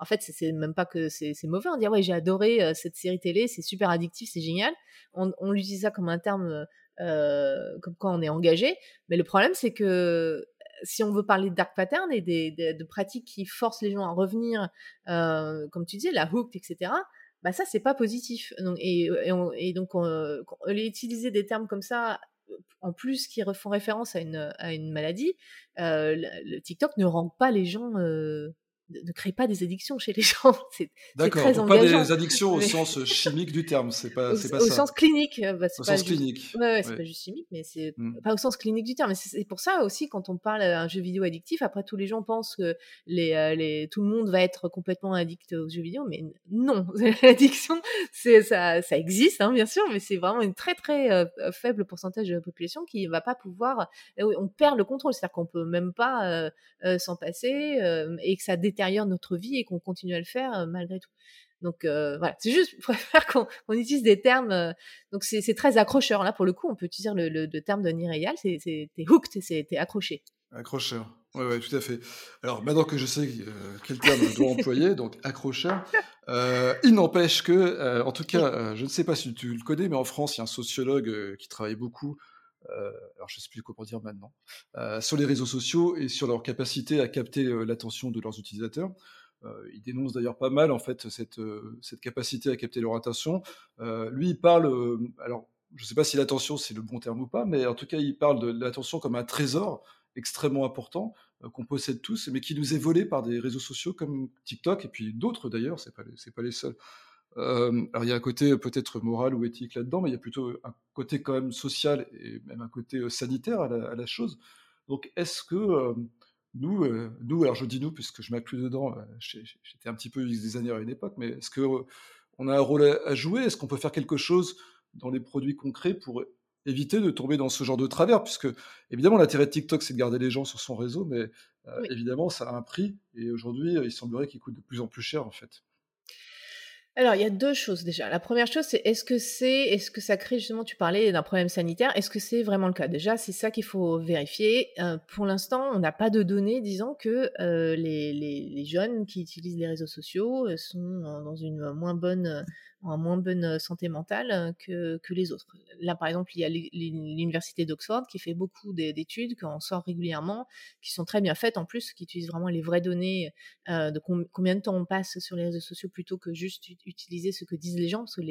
en fait, c'est même pas que c'est mauvais. On dit ouais, j'ai adoré euh, cette série télé, c'est super addictif, c'est génial. On, on utilise ça comme un terme euh, comme quand on est engagé. Mais le problème, c'est que si on veut parler de dark pattern et des, de pratiques qui forcent les gens à revenir, euh, comme tu disais, la hooked, etc. Bah ça, c'est pas positif. Et, donc, on, utiliser des termes comme ça en plus qui font référence à une, à une maladie, le, TikTok ne rend pas les gens ne crée pas des addictions chez les gens. C'est D'accord, pas des addictions au sens chimique du terme, c'est pas, pas au ça. sens clinique. Euh, bah, au sens clinique. Ouais, c'est pas juste chimique, mais c'est mmh. pas au sens clinique du terme. C'est pour ça aussi, quand on parle d'un jeu vidéo addictif, après tous les gens pensent que les, euh, les, tout le monde va être complètement addict aux jeux vidéo, mais non, l'addiction, c'est ça, ça existe, hein, bien sûr, mais c'est vraiment une très très euh, faible pourcentage de la population qui va pas pouvoir. On perd le contrôle, c'est-à-dire qu'on peut même pas s'en passer et que ça détermine notre vie et qu'on continue à le faire euh, malgré tout. Donc euh, voilà, c'est juste, je préfère qu'on utilise des termes. Euh, donc c'est très accrocheur. Là, pour le coup, on peut utiliser le, terme de Niréal, c'est t'es hooked, t'es accroché. Accrocheur. Oui, ouais, tout à fait. Alors maintenant que je sais quel terme je dois employer, donc accrocheur, il n'empêche que, en tout cas, je ne sais pas si tu le connais, mais en France, il y a un sociologue qui travaille beaucoup alors je ne sais plus comment dire maintenant, sur les réseaux sociaux et sur leur capacité à capter l'attention de leurs utilisateurs. il dénonce d'ailleurs pas mal en fait cette, cette capacité à capter leur attention. lui, il parle, alors je ne sais pas si l'attention c'est le bon terme ou pas, mais en tout cas, il parle de l'attention comme un trésor extrêmement important qu'on possède tous, mais qui nous est volé par des réseaux sociaux comme TikTok et puis d'autres d'ailleurs, c'est pas pas les seuls. Euh, alors il y a un côté peut-être moral ou éthique là-dedans, mais il y a plutôt un côté quand même social et même un côté euh, sanitaire à la, chose. Donc est-ce que euh, nous, nous, alors je dis nous puisque je m'inclus dedans, j'étais un petit peu des années à une époque, mais est-ce que on a un rôle à, jouer? Est-ce qu'on peut faire quelque chose dans les produits concrets pour éviter de tomber dans ce genre de travers, puisque évidemment l'intérêt de TikTok c'est de garder les gens sur son réseau, mais évidemment ça a un prix et aujourd'hui il semblerait qu'il coûte de plus en plus cher en fait. Alors, il y a deux choses déjà. La première chose, c'est est-ce que c'est, est-ce que ça crée justement, tu parlais d'un problème sanitaire, est-ce que c'est vraiment le cas? Déjà, c'est ça qu'il faut vérifier. Euh, pour l'instant, on n'a pas de données disant que euh, les, les, jeunes qui utilisent les réseaux sociaux euh, sont dans une moins bonne en moins bonne santé mentale que, que les autres. Là, par exemple, il y a l'université d'Oxford qui fait beaucoup d'études, qui en sort régulièrement, qui sont très bien faites en plus, qui utilisent vraiment les vraies données de combien de temps on passe sur les réseaux sociaux plutôt que juste utiliser ce que disent les gens, parce que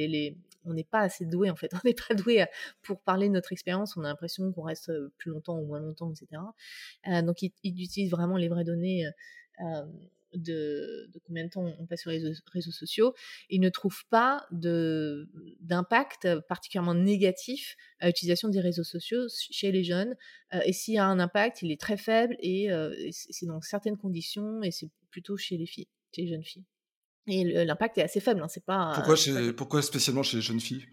on n'est pas assez doué en fait, on n'est pas doué pour parler de notre expérience, on a l'impression qu'on reste plus longtemps ou moins longtemps, etc. Donc ils, utilisent vraiment les vraies données. De, combien de temps on passe sur les réseaux sociaux, ils ne trouvent pas d'impact particulièrement négatif à l'utilisation des réseaux sociaux chez les jeunes. Euh, et s'il y a un impact, il est très faible et euh, c'est dans certaines conditions et c'est plutôt chez les filles, chez les jeunes filles. Et l'impact est assez faible, hein, c'est pas. Pourquoi, pourquoi spécialement chez les jeunes filles?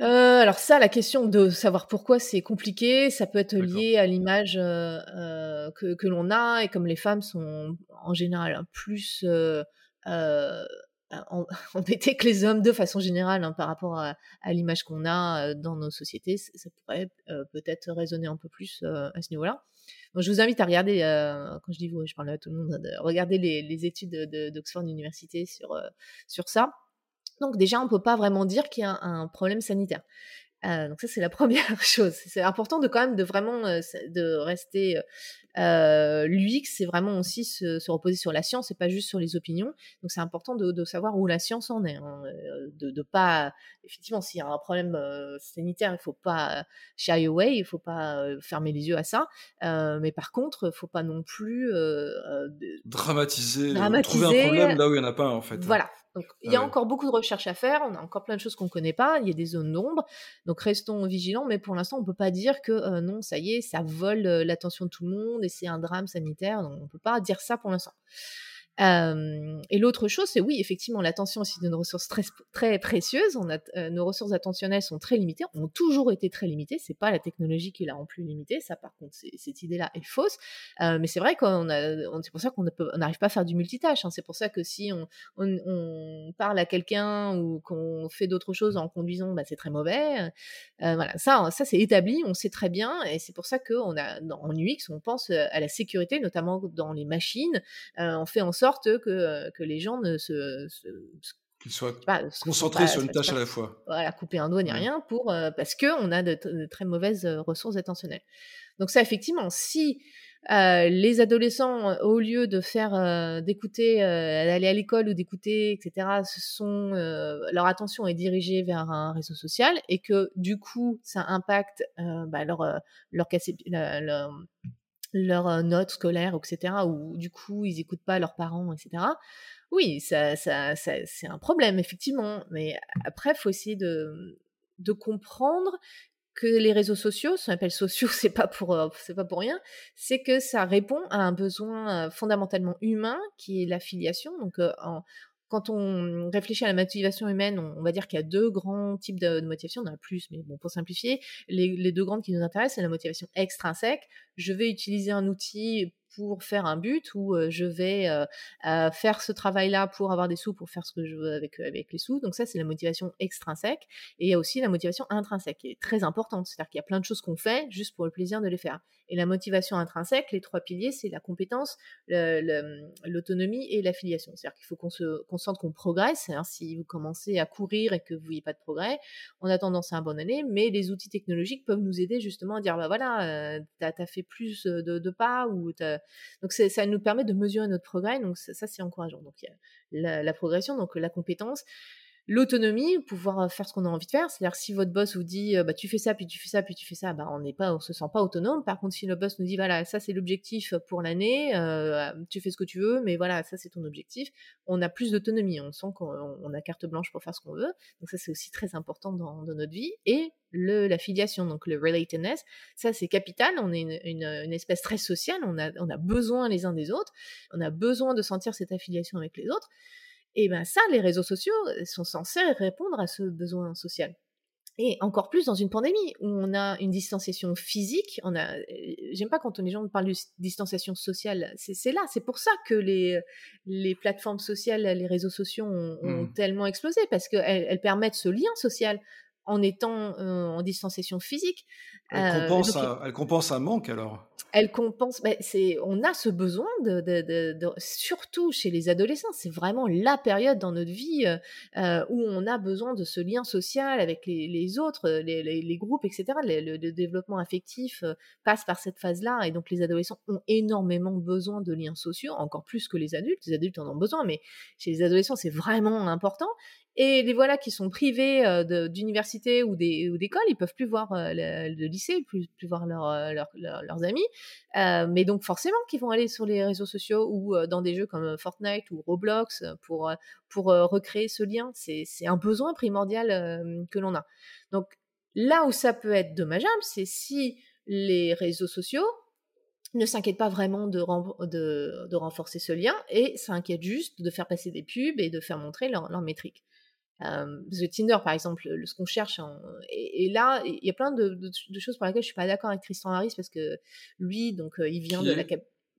Euh, alors ça, la question de savoir pourquoi c'est compliqué, ça peut être lié à l'image euh, euh, que, que l'on a et comme les femmes sont en général plus euh, euh embêtées que les hommes de façon générale hein, par rapport à, à l'image qu'on a dans nos sociétés, ça pourrait peut-être résonner un peu plus à ce niveau-là. Donc je vous invite à regarder, quand je dis vous, je parle à tout le monde, de regarder les, les études d'Oxford Université sur sur ça. Donc déjà, on peut pas vraiment dire qu'il y a un, problème sanitaire. Euh, donc ça, c'est la première chose. C'est important de quand même de vraiment euh, de rester L'UX, c'est vraiment aussi se, reposer sur la science et pas juste sur les opinions. Donc c'est important de, savoir où la science en est, hein, de, de pas effectivement s'il y a un problème sanitaire, il faut pas shy away, il faut pas fermer les yeux à ça. mais par contre, il faut pas non plus dramatiser, trouver un problème là où il y en a pas en fait. Hein. Voilà. Donc, il y a encore beaucoup de recherches à faire, on a encore plein de choses qu'on ne connaît pas, il y a des zones d'ombre, donc restons vigilants, mais pour l'instant, on ne peut pas dire que euh, non, ça y est, ça vole euh, l'attention de tout le monde c'est un drame sanitaire, donc on ne peut pas dire ça pour l'instant et l'autre chose, c'est oui, effectivement, l'attention aussi une ressource très, précieuse. On a, nos ressources attentionnelles sont très limitées, ont toujours été très limitées. C'est pas la technologie qui l'a en plus limitée. Ça, par contre, cette idée-là est fausse. mais c'est vrai qu'on c'est pour ça qu'on n'arrive pas à faire du multitâche. Hein. C'est pour ça que si on, on, parle à quelqu'un ou qu'on fait d'autres choses en conduisant, bah, c'est très mauvais. voilà, ça, ça c'est établi. On sait très bien, et c'est pour ça qu'on a, en UX, on pense à la sécurité, notamment dans les machines. on fait en sorte sorte que, que les gens ne se, qu'ils soient concentrés sur une tâche à la fois. Voilà, couper un doigt ni rien pour euh, parce que on a de, très mauvaises ressources attentionnelles. Donc ça, effectivement, si les adolescents, au lieu de faire d'écouter, d'aller à l'école ou d'écouter, etc., ce sont leur attention est dirigée vers un réseau social et que du coup ça impacte bah, leur leur, leur leurs notes scolaires, etc., ou du coup ils n'écoutent pas leurs parents, etc. Oui, ça, c'est un problème, effectivement. Mais après, il faut essayer de, comprendre que les réseaux sociaux, ce qu'on appelle sociaux, c'est pas pour c'est pas pour rien, c'est que ça répond à un besoin fondamentalement humain qui est l'affiliation. Donc en, quand on réfléchit à la motivation humaine, on, va dire qu'il y a deux grands types de, motivation, on en a plus, mais bon, pour simplifier, les, deux grandes qui nous intéressent, c'est la motivation extrinsèque. Je vais utiliser un outil pour faire un but ou je vais faire ce travail-là pour avoir des sous, pour faire ce que je veux avec, avec les sous. Donc ça, c'est la motivation extrinsèque. Et il y a aussi la motivation intrinsèque, qui est très importante. C'est-à-dire qu'il y a plein de choses qu'on fait juste pour le plaisir de les faire. Et la motivation intrinsèque, les trois piliers, c'est la compétence, l'autonomie et l'affiliation. C'est-à-dire qu'il faut qu'on se concentre qu'on progresse. Si vous commencez à courir et que vous voyez pas de progrès, on a tendance à abandonner. Mais les outils technologiques peuvent nous aider justement à dire, bah voilà, tu as, fait plus de, pas ou donc ça nous permet de mesurer notre progrès, donc ça, c'est encourageant. Donc il y a la, progression, donc la compétence, l'autonomie, pouvoir faire ce qu'on a envie de faire. C'est-à-dire si votre boss vous dit bah tu fais ça puis tu fais ça puis tu fais ça, bah on n'est pas, on se sent pas autonome. Par contre si le boss nous dit voilà ça c'est l'objectif pour l'année, tu fais ce que tu veux, mais voilà ça c'est ton objectif, on a plus d'autonomie. On sent qu'on a carte blanche pour faire ce qu'on veut. Donc ça c'est aussi très important dans, dans notre vie et le, la filiation, donc le relatedness, ça c'est capital, on est une, une, espèce très sociale, on a, on a besoin les uns des autres, on a besoin de sentir cette affiliation avec les autres, et bien ça, les réseaux sociaux sont censés répondre à ce besoin social. Et encore plus dans une pandémie où on a une distanciation physique, on a, j'aime pas quand les gens parlent de distanciation sociale, c'est là, c'est pour ça que les, les plateformes sociales, les réseaux sociaux ont, mmh. tellement explosé parce qu'elles elles permettent ce lien social en étant en distanciation physique. Elle compense, un, elle compense un manque alors? Elle compense, c'est, on a ce besoin, de, de, de, surtout chez les adolescents, c'est vraiment la période dans notre vie où on a besoin de ce lien social avec les, les autres, les, les, groupes, etc. Le, le, développement affectif passe par cette phase-là et donc les adolescents ont énormément besoin de liens sociaux, encore plus que les adultes. Les adultes en ont besoin, mais chez les adolescents, c'est vraiment important. Et les voilà qui sont privés euh, d'université ou d'école, ils peuvent plus voir euh, le, plus, voir euh, leurs amis. mais donc forcément qu'ils vont aller sur les réseaux sociaux ou dans des jeux comme Fortnite ou Roblox pour, pour recréer ce lien. C'est un besoin primordial que l'on a. Donc là où ça peut être dommageable, c'est si les réseaux sociaux ne s'inquiètent pas vraiment de, de, renforcer ce lien et s'inquiètent juste de faire passer des pubs et de faire montrer leurs leur métriques. Euh, The Tinder, par exemple, le, ce qu'on cherche. et, là, il y a plein de, choses pour lesquelles je suis pas d'accord avec Tristan Harris parce que lui, donc, il vient de la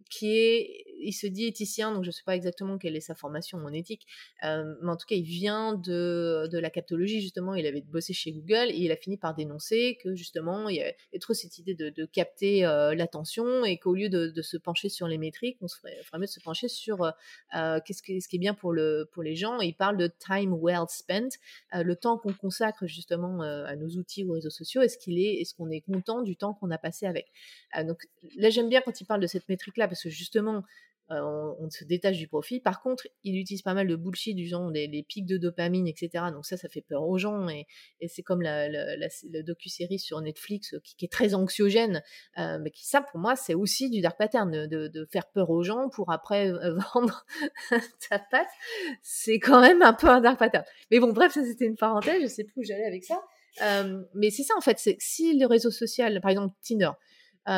qui est il se dit éthicien, donc je ne sais pas exactement quelle est sa formation en éthique, euh, mais en tout cas, il vient de, de la captologie, justement. Il avait bossé chez Google et il a fini par dénoncer que, justement, il y avait trop cette idée de, capter euh, l'attention et qu'au lieu de, se pencher sur les métriques, on se ferait, ferait mieux de se pencher sur euh, qu'est-ce, qui, ce qui est bien pour, le, pour les gens. Il parle de time well spent, le temps qu'on consacre, justement, à nos outils ou réseaux sociaux. Est-ce qu'il est, est-ce qu'on est content du temps qu'on a passé avec? Donc là, j'aime bien quand il parle de cette métrique-là parce que justement, euh, on, se détache du profit. Par contre, il utilise pas mal de bullshit du genre les, pics de dopamine, etc. Donc ça, ça fait peur aux gens et, c'est comme la, la, docu-série sur Netflix euh, qui, est très anxiogène, euh, mais qui ça pour moi c'est aussi du dark pattern de, faire peur aux gens pour après vendre ta patte. C'est quand même un peu un dark pattern. Mais bon, bref, ça c'était une parenthèse. Je sais plus où j'allais avec ça. mais c'est ça en fait. C'est si le réseau social, par exemple Tinder,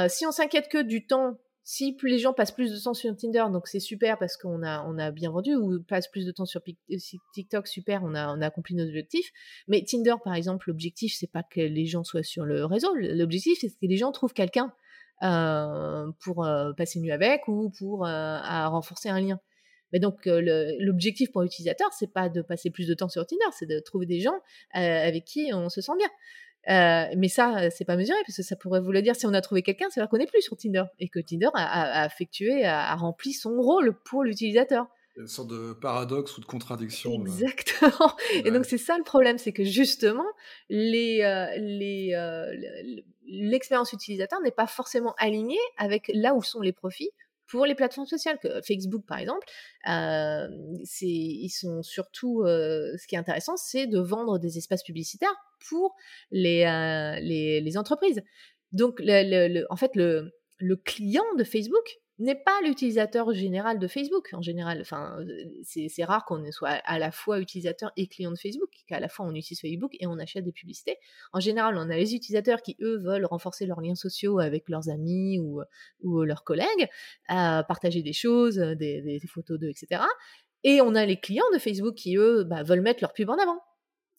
si on s'inquiète que du temps si les gens passent plus de temps sur Tinder, donc c'est super parce qu'on a, on a bien vendu, ou passent plus de temps sur euh, TikTok, super, on a, on a accompli nos objectifs. Mais Tinder, par exemple, l'objectif, c'est pas que les gens soient sur le réseau, l'objectif, c'est que les gens trouvent quelqu'un euh, pour euh, passer une nuit avec ou pour renforcer un lien. Mais donc l'objectif pour l'utilisateur, c'est pas de passer plus de temps sur Tinder, c'est de trouver des gens avec qui on se sent bien. Euh, mais ça, euh, c'est pas mesuré, parce que ça pourrait vous le dire, si on a trouvé quelqu'un, c'est dire qu'on n'est plus sur Tinder, et que Tinder a, effectué, a, rempli son rôle pour l'utilisateur. Une sorte de paradoxe ou de contradiction. Euh. Exactement. Et donc c'est ça le problème, c'est que justement, les, l'expérience utilisateur n'est pas forcément alignée avec là où sont les profits pour les plateformes sociales, que Facebook par exemple, euh, ils sont surtout, euh, ce qui est intéressant, c'est de vendre des espaces publicitaires pour les, euh, les, entreprises. Donc, le, en fait, le client de Facebook, n'est pas l'utilisateur général de Facebook. En général, enfin, c'est rare qu'on soit à la fois utilisateur et client de Facebook, qu'à la fois on utilise Facebook et on achète des publicités. En général, on a les utilisateurs qui, eux, veulent renforcer leurs liens sociaux avec leurs amis ou, ou leurs collègues, à partager des choses, des, des, photos d'eux, etc. Et on a les clients de Facebook qui, eux, bah, veulent mettre leur pub en avant.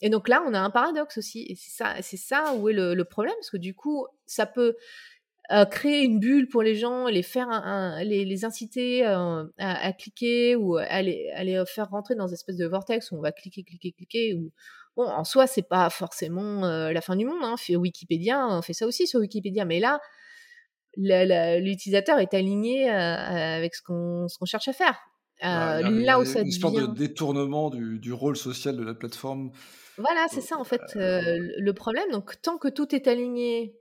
Et donc là, on a un paradoxe aussi. Et c'est ça, c'est ça où est le, le problème, parce que du coup, ça peut euh, créer une bulle pour les gens, les faire, un, les, les, inciter euh, à, à, cliquer ou à les, à les, faire rentrer dans une espèce de vortex où on va cliquer, cliquer, cliquer. Ou bon, en soi, c'est pas forcément euh, la fin du monde. Hein. Wikipédia, on fait ça aussi sur Wikipédia, mais là, l'utilisateur est aligné avec ce qu'on qu'on cherche à faire. là où ça une sorte de détournement du, du, rôle social de la plateforme. Voilà, c'est ça en fait le problème. Donc tant que tout est aligné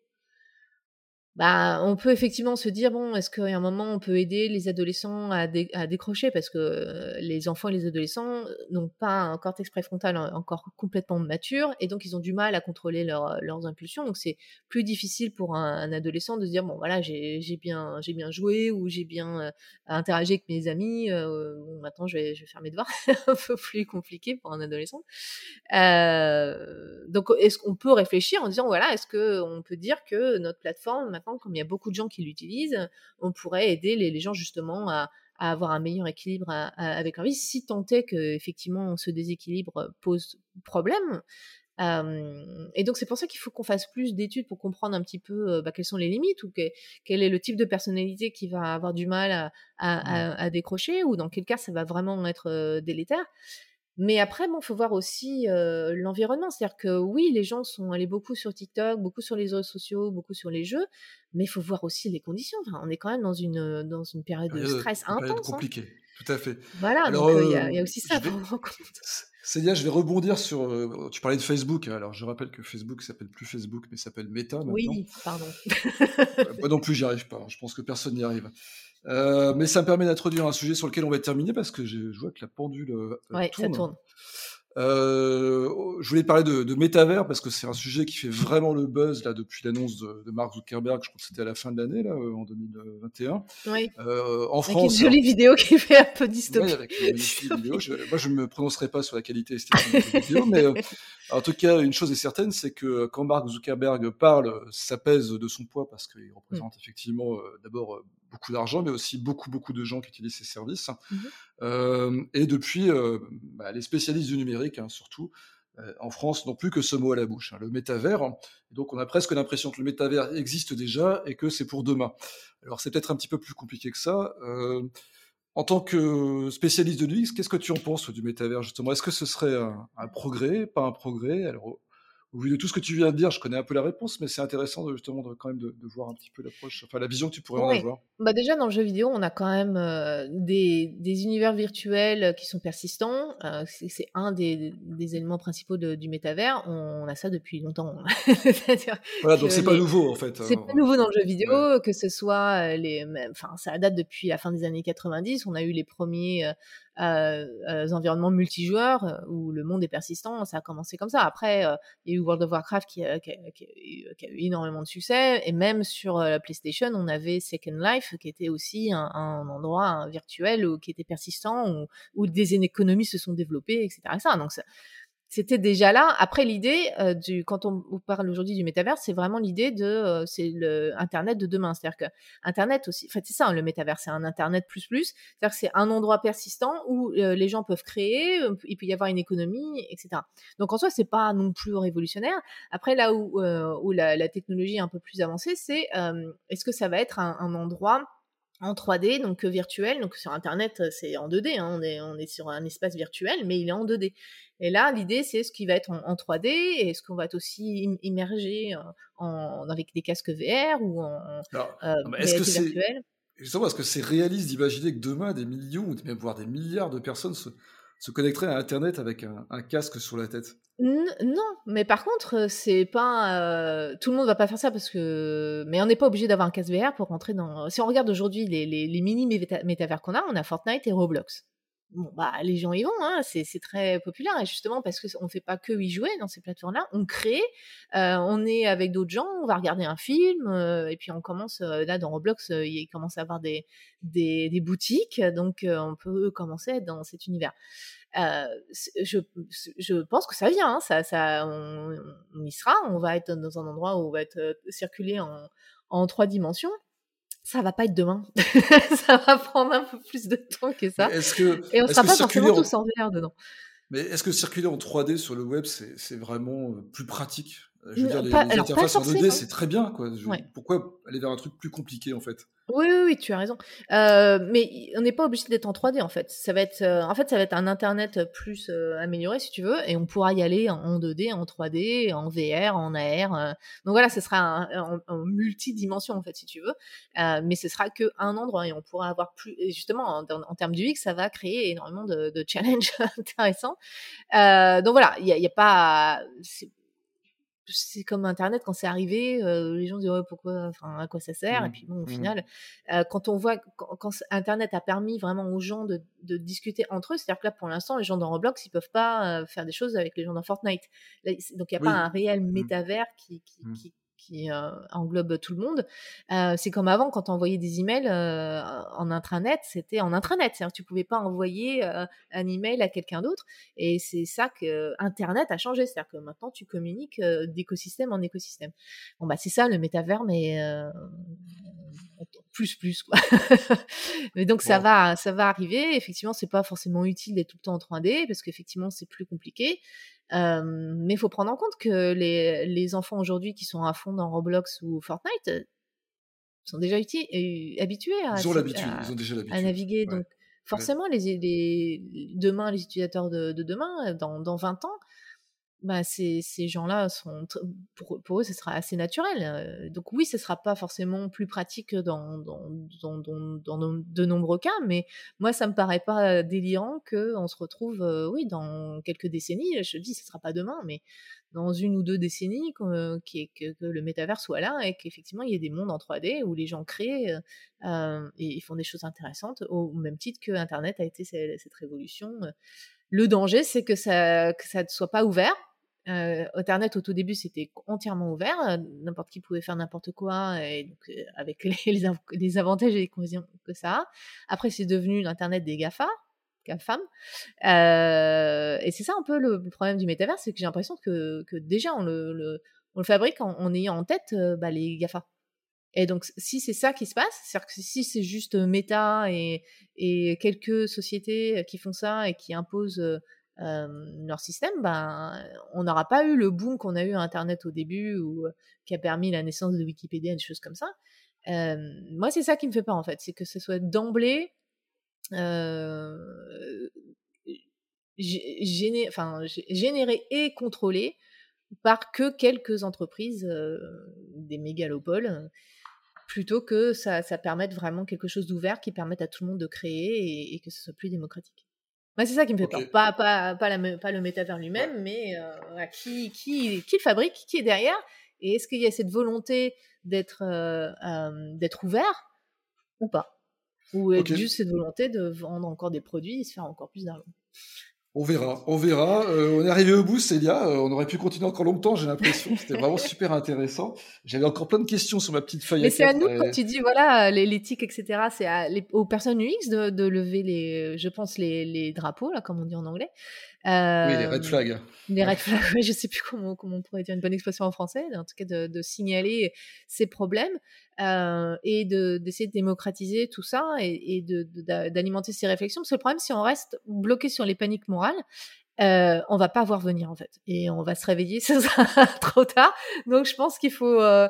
bah, on peut effectivement se dire bon, est-ce qu'à un moment on peut aider les adolescents à, décrocher? Parce que les enfants et les adolescents n'ont pas un cortex préfrontal encore complètement mature et donc ils ont du mal à contrôler leur, leurs impulsions. Donc c'est plus difficile pour un, adolescent de se dire bon voilà j'ai bien j'ai bien joué ou j'ai bien euh, interagi avec mes amis. Euh, bon, maintenant je vais, je vais faire mes devoirs. un peu plus compliqué pour un adolescent. Euh, donc est-ce qu'on peut réfléchir en disant voilà est-ce que on peut dire que notre plateforme comme il y a beaucoup de gens qui l'utilisent, on pourrait aider les, gens justement à, avoir un meilleur équilibre avec leur vie, si tant est qu'effectivement ce déséquilibre pose problème. et donc c'est pour ça qu'il faut qu'on fasse plus d'études pour comprendre un petit peu bah, quelles sont les limites ou quel est le type de personnalité qui va avoir du mal à, décrocher ou dans quel cas ça va vraiment être délétère. Mais après, bon, faut voir aussi euh, l'environnement. C'est-à-dire que oui, les gens sont allés beaucoup sur TikTok, beaucoup sur les réseaux sociaux, beaucoup sur les jeux, mais il faut voir aussi les conditions. Enfin, on est quand même dans une, dans une période de stress intense. Période hein. compliquée, tout à fait. Voilà, donc il y, a aussi ça à prendre en compte. Célia, je vais rebondir sur. tu parlais de Facebook. Alors, je rappelle que Facebook s'appelle plus Facebook, mais s'appelle Meta maintenant. Oui, pardon. Moi non plus, j'y arrive pas. Je pense que personne n'y arrive. Euh, mais ça me permet d'introduire un sujet sur lequel on va terminer parce que je vois que la pendule euh, ouais, tourne. Ça tourne. Euh, je voulais parler de, de métavers parce que c'est un sujet qui fait vraiment le buzz là depuis l'annonce de, de, Mark Zuckerberg. Je crois que c'était à la fin de l'année là, en 2021. Oui. Euh, en avec France, une jolie vidéo qui fait un peu dystopie. Oui, avec une vidéo. Je, moi, je me prononcerai pas sur la qualité esthétique de la vidéo, mais euh, en tout cas, une chose est certaine, c'est que quand Mark Zuckerberg parle, ça pèse de son poids parce qu'il représente mm. effectivement euh, d'abord beaucoup d'argent, mais aussi beaucoup, beaucoup de gens qui utilisent ces services. Mmh euh, et depuis, euh, bah, les spécialistes du numérique, hein, surtout, euh, en France, n'ont plus que ce mot à la bouche, hein, le métavers. donc, on a presque l'impression que le métavers existe déjà et que c'est pour demain. Alors, c'est peut-être un petit peu plus compliqué que ça. en tant que spécialiste de l'UX, qu'est-ce que tu en penses du métavers justement? Est-ce que ce serait un, un, progrès, pas un progrès? Alors, au vu de tout ce que tu viens de dire, je connais un peu la réponse, mais c'est intéressant de, justement de, quand même de, voir un petit peu l'approche, enfin la vision que tu pourrais en avoir. Bah déjà dans le jeu vidéo, on a quand même euh, des, des, univers virtuels qui sont persistants. Euh, c'est un des, des, éléments principaux du métavers. On, a ça depuis longtemps. voilà, donc c'est pas nouveau en fait. C'est pas nouveau dans le jeu vidéo, que ce soit euh, les, enfin ça date depuis la fin des années 90. On a eu les premiers euh, environnements multijoueurs euh, où le monde est persistant. Ça a commencé comme ça. Après, euh, il y a eu World of Warcraft qui, qui, qui, a eu énormément de succès. Et même sur la PlayStation, on avait Second Life qui était aussi un, un endroit virtuel où, qui était persistant, où, où, des économies se sont développées, etc. etc. Donc, ça, c'était déjà là. Après, l'idée euh, du, quand on, parle aujourd'hui du métavers, c'est vraiment l'idée de, euh, c'est le Internet de demain. C'est-à-dire que Internet aussi, en fait, c'est ça, hein, le métavers, c'est un Internet plus plus. C'est-à-dire que c'est un endroit persistant où euh, les gens peuvent créer, il peut y avoir une économie, etc. Donc en soi, c'est pas non plus révolutionnaire. Après, là où, où la, technologie est un peu plus avancée, c'est est-ce que ça va être un, endroit en 3D, donc virtuel? Donc sur Internet, c'est en 2D. Hein, on, on est sur un espace virtuel, mais il est en 2D. Et là, l'idée, c'est ce qui va être en, 3D et ce qu'on va être aussi immergé en, avec des casques VR ou en, euh, est-ce que c'est Justement, est-ce que c'est réaliste d'imaginer que demain, des millions ou même voire des milliards de personnes se, se connecteraient à Internet avec un casque sur la tête? Non, mais par contre, c'est pas euh, tout le monde va pas faire ça parce que, mais on n'est pas obligé d'avoir un casque VR pour rentrer dans. Si on regarde aujourd'hui les, les, les, mini métavers qu'on a, on a Fortnite et Roblox. Bon, bah les gens y vont, hein, c'est très populaire et justement parce qu'on ne fait pas que y jouer dans ces plateformes-là, on crée, euh, on est avec d'autres gens, on va regarder un film euh, et puis on commence là dans Roblox, il commence à avoir des des, des boutiques, donc on peut commencer dans cet univers. Euh, je, je, pense que ça vient, hein, ça, ça, on, y sera, on va être dans un endroit où on va être euh, circulé en, en trois dimensions. Ça va pas être demain. ça va prendre un peu plus de temps que ça. Que, Et on sera pas forcément tous en VR dedans. Mais est-ce que circuler en 3D sur le web, c'est vraiment euh, plus pratique? Je veux dire, les, interfaces en 2D, c'est très bien. Quoi. Pourquoi aller vers un truc plus compliqué, en fait? Oui, oui, oui, tu as raison. Euh, mais on n'est pas obligé d'être en 3D en fait. Ça va être, euh, en fait, ça va être un internet plus euh, amélioré si tu veux, et on pourra y aller en 2D, en 3D, en VR, en AR. donc voilà, ce sera en, multidimension en fait si tu veux. mais ce sera que un endroit et on pourra avoir plus. Et justement, en, termes du X, ça va créer énormément de, de challenges intéressants. donc voilà, il n'y a, y a, pas c'est comme Internet quand c'est arrivé, euh, les gens disent ouais, pourquoi, enfin à quoi ça sert? Et mmh. puis bon, au mmh. final, euh, quand on voit quand, Internet a permis vraiment aux gens de, de discuter entre eux, c'est-à-dire que là pour l'instant, les gens dans Roblox ils peuvent pas euh, faire des choses avec les gens dans Fortnite. donc il n'y a pas un réel mmh. métavers qui, qui, qui qui euh, englobe tout le monde. Euh, c'est comme avant, quand on envoyait des emails euh, en intranet, c'était en intranet. C'est-à-dire que tu pouvais pas envoyer un email à quelqu'un d'autre. Et c'est ça que Internet a changé. C'est-à-dire que maintenant, tu communiques d'écosystème en écosystème. Bon, bah, c'est ça le métavers, mais plus plus quoi. mais donc ça va ça va arriver effectivement c'est pas forcément utile d'être tout le temps en 3D parce qu'effectivement c'est plus compliqué mais il faut prendre en compte que les, les enfants aujourd'hui qui sont à fond dans Roblox ou Fortnite sont déjà habitués à, ils ont ils ont déjà à naviguer. Donc forcément, les, les, demain, les utilisateurs de, de demain, dans, dans 20 ans, bah, ces, gens-là sont pour, eux ce sera assez naturel donc oui ce sera pas forcément plus pratique dans, de nombreux cas mais moi ça me paraît pas délirant que on se retrouve oui dans quelques décennies je dis ce sera pas demain mais dans une ou deux décennies que, le métavers soit là et qu'effectivement il y ait des mondes en 3D où les gens créent euh, et font des choses intéressantes au même titre que internet a été cette, révolution le danger, c'est que ça ne soit pas ouvert. Euh, Internet au tout début c'était entièrement ouvert, euh, n'importe qui pouvait faire n'importe quoi, et donc, euh, avec les, avantages et les inconvénients que ça a. Après c'est devenu l'internet des Gafa, GAFAM, euh, et c'est ça un peu le, problème du métavers, c'est que j'ai l'impression que, que, déjà on le, fabrique en, ayant en tête bah, les Gafa. Et donc, si c'est ça qui se passe, c'est-à-dire que si c'est juste méta et, et, quelques sociétés qui font ça et qui imposent leur système, ben, on n'aura pas eu le boom qu'on a eu à Internet au début ou qui a permis la naissance de Wikipédia et des choses comme ça. moi, c'est ça qui me fait peur en fait, c'est que ce soit d'emblée géné enfin, généré et contrôlé par que quelques entreprises, des mégalopoles, plutôt que ça, ça permette vraiment quelque chose d'ouvert qui permette à tout le monde de créer et, que ce soit plus démocratique. C'est ça qui me fait peur. Pas, pas, pas, la, pas le métavers lui-même, mais qui, qui, qui le fabrique, qui est derrière, et est-ce qu'il y a cette volonté d'être d'être ouvert ou pas? Ou juste cette volonté de vendre encore des produits et se faire encore plus d'argent? On verra, on verra. Euh, on est arrivé au bout, Célia. Euh, on aurait pu continuer encore longtemps, j'ai l'impression. C'était vraiment super intéressant. J'avais encore plein de questions sur ma petite feuille. Mais c'est à nous, quand tu dis, voilà, l'éthique, etc., c'est aux personnes UX de, lever les, je pense, les, drapeaux, là, comme on dit en anglais. Oui, les red flags. Les red flags, oui, je sais plus comment, comment on pourrait dire une bonne expression en français, en tout cas de, signaler ces problèmes et d'essayer de, démocratiser tout ça et, d'alimenter ces réflexions. Parce que le problème, si on reste bloqué sur les paniques morales, euh, on va pas voir venir en fait. Et on va se réveiller ce sera trop tard. Donc je pense qu'il faut euh,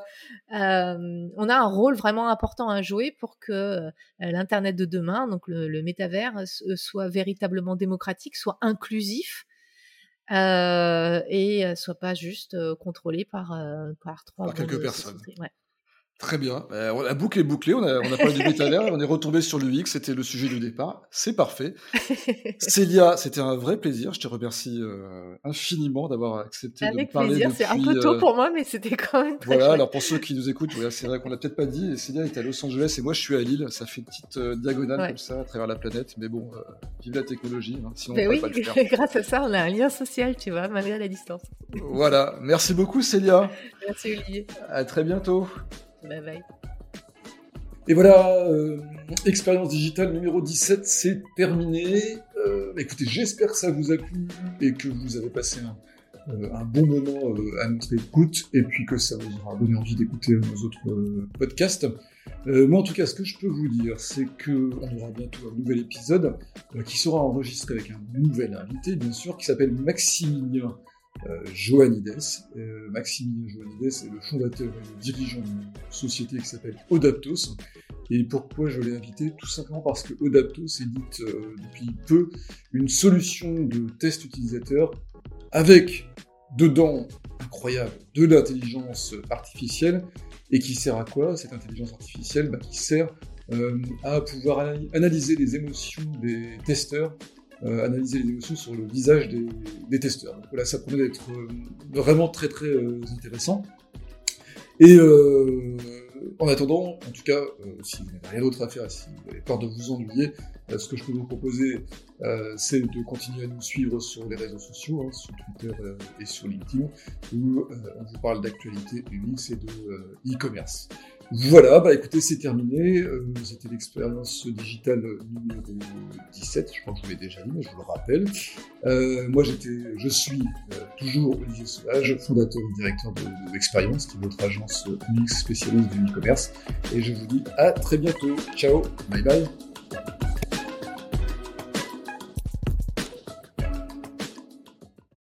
euh, on a un rôle vraiment important à jouer pour que euh, l'internet de demain donc le, le métavers soit véritablement démocratique soit inclusif et soit pas juste contrôlé par par trois par quelques personnes. ouais. Très bien. Euh, la boucle est bouclée. On a, on a parlé du métavers, on est retombé sur l'UX. C'était le sujet du départ. C'est parfait. Célia, c'était un vrai plaisir. Je te remercie euh, infiniment d'avoir accepté Avec de parler plaisir. C'est un peu tôt euh, pour moi, mais c'était quand même très Voilà. Alors pour ceux qui nous écoutent, c'est vrai qu'on l'a peut-être pas dit. Célia est à Los Angeles et moi je suis à Lille. Ça fait une petite diagonale comme ça à travers la planète. Mais bon, vive la technologie. Hein, sinon, on oui, pas le faire. grâce à ça, on a un lien social, tu vois, malgré la distance. voilà. Merci beaucoup, Célia. Merci Olivier. À très bientôt. Bye bye. Et voilà, euh, expérience digitale numéro 17, c'est terminé. Euh, écoutez, j'espère que ça vous a plu et que vous avez passé un, euh, bon moment à notre écoute et puis que ça vous aura donné envie d'écouter nos autres podcasts. moi, en tout cas, ce que je peux vous dire, c'est qu'on aura bientôt un nouvel épisode qui sera enregistré avec un nouvel invité, bien sûr, qui s'appelle Maximilien Johannides. Euh, Maximilien Johannides est le fondateur et le dirigeant d'une société qui s'appelle Odaptos. Et pourquoi je l'ai invité? Tout simplement parce que Odaptos édite euh, depuis peu une solution de test utilisateur avec dedans, incroyable, de l'intelligence artificielle. Et qui sert à quoi? Cette intelligence artificielle bah, Qui sert à pouvoir analyser les émotions des testeurs euh, analyser les émotions sur le visage des, testeurs. Donc là, ça promet d'être euh, vraiment très très euh, intéressant. Et en attendant, en tout cas, si vous n'avez rien d'autre à faire, si vous avez peur de vous ennuyer, ce que je peux vous proposer, c'est de continuer à nous suivre sur les réseaux sociaux, hein, sur Twitter et sur LinkedIn, où on vous parle d'actualité UX et de e-commerce. Voilà, bah écoutez, c'est terminé. Euh, C'était l'expérience digitale numéro 17. Je crois que je vous l'ai déjà dit, mais je vous le rappelle. Euh, moi, j'étais, je suis euh, toujours Olivier Sauvage, fondateur et directeur de, de qui est votre agence UX spécialiste du e-commerce. Et je vous dis à très bientôt. Ciao, bye bye.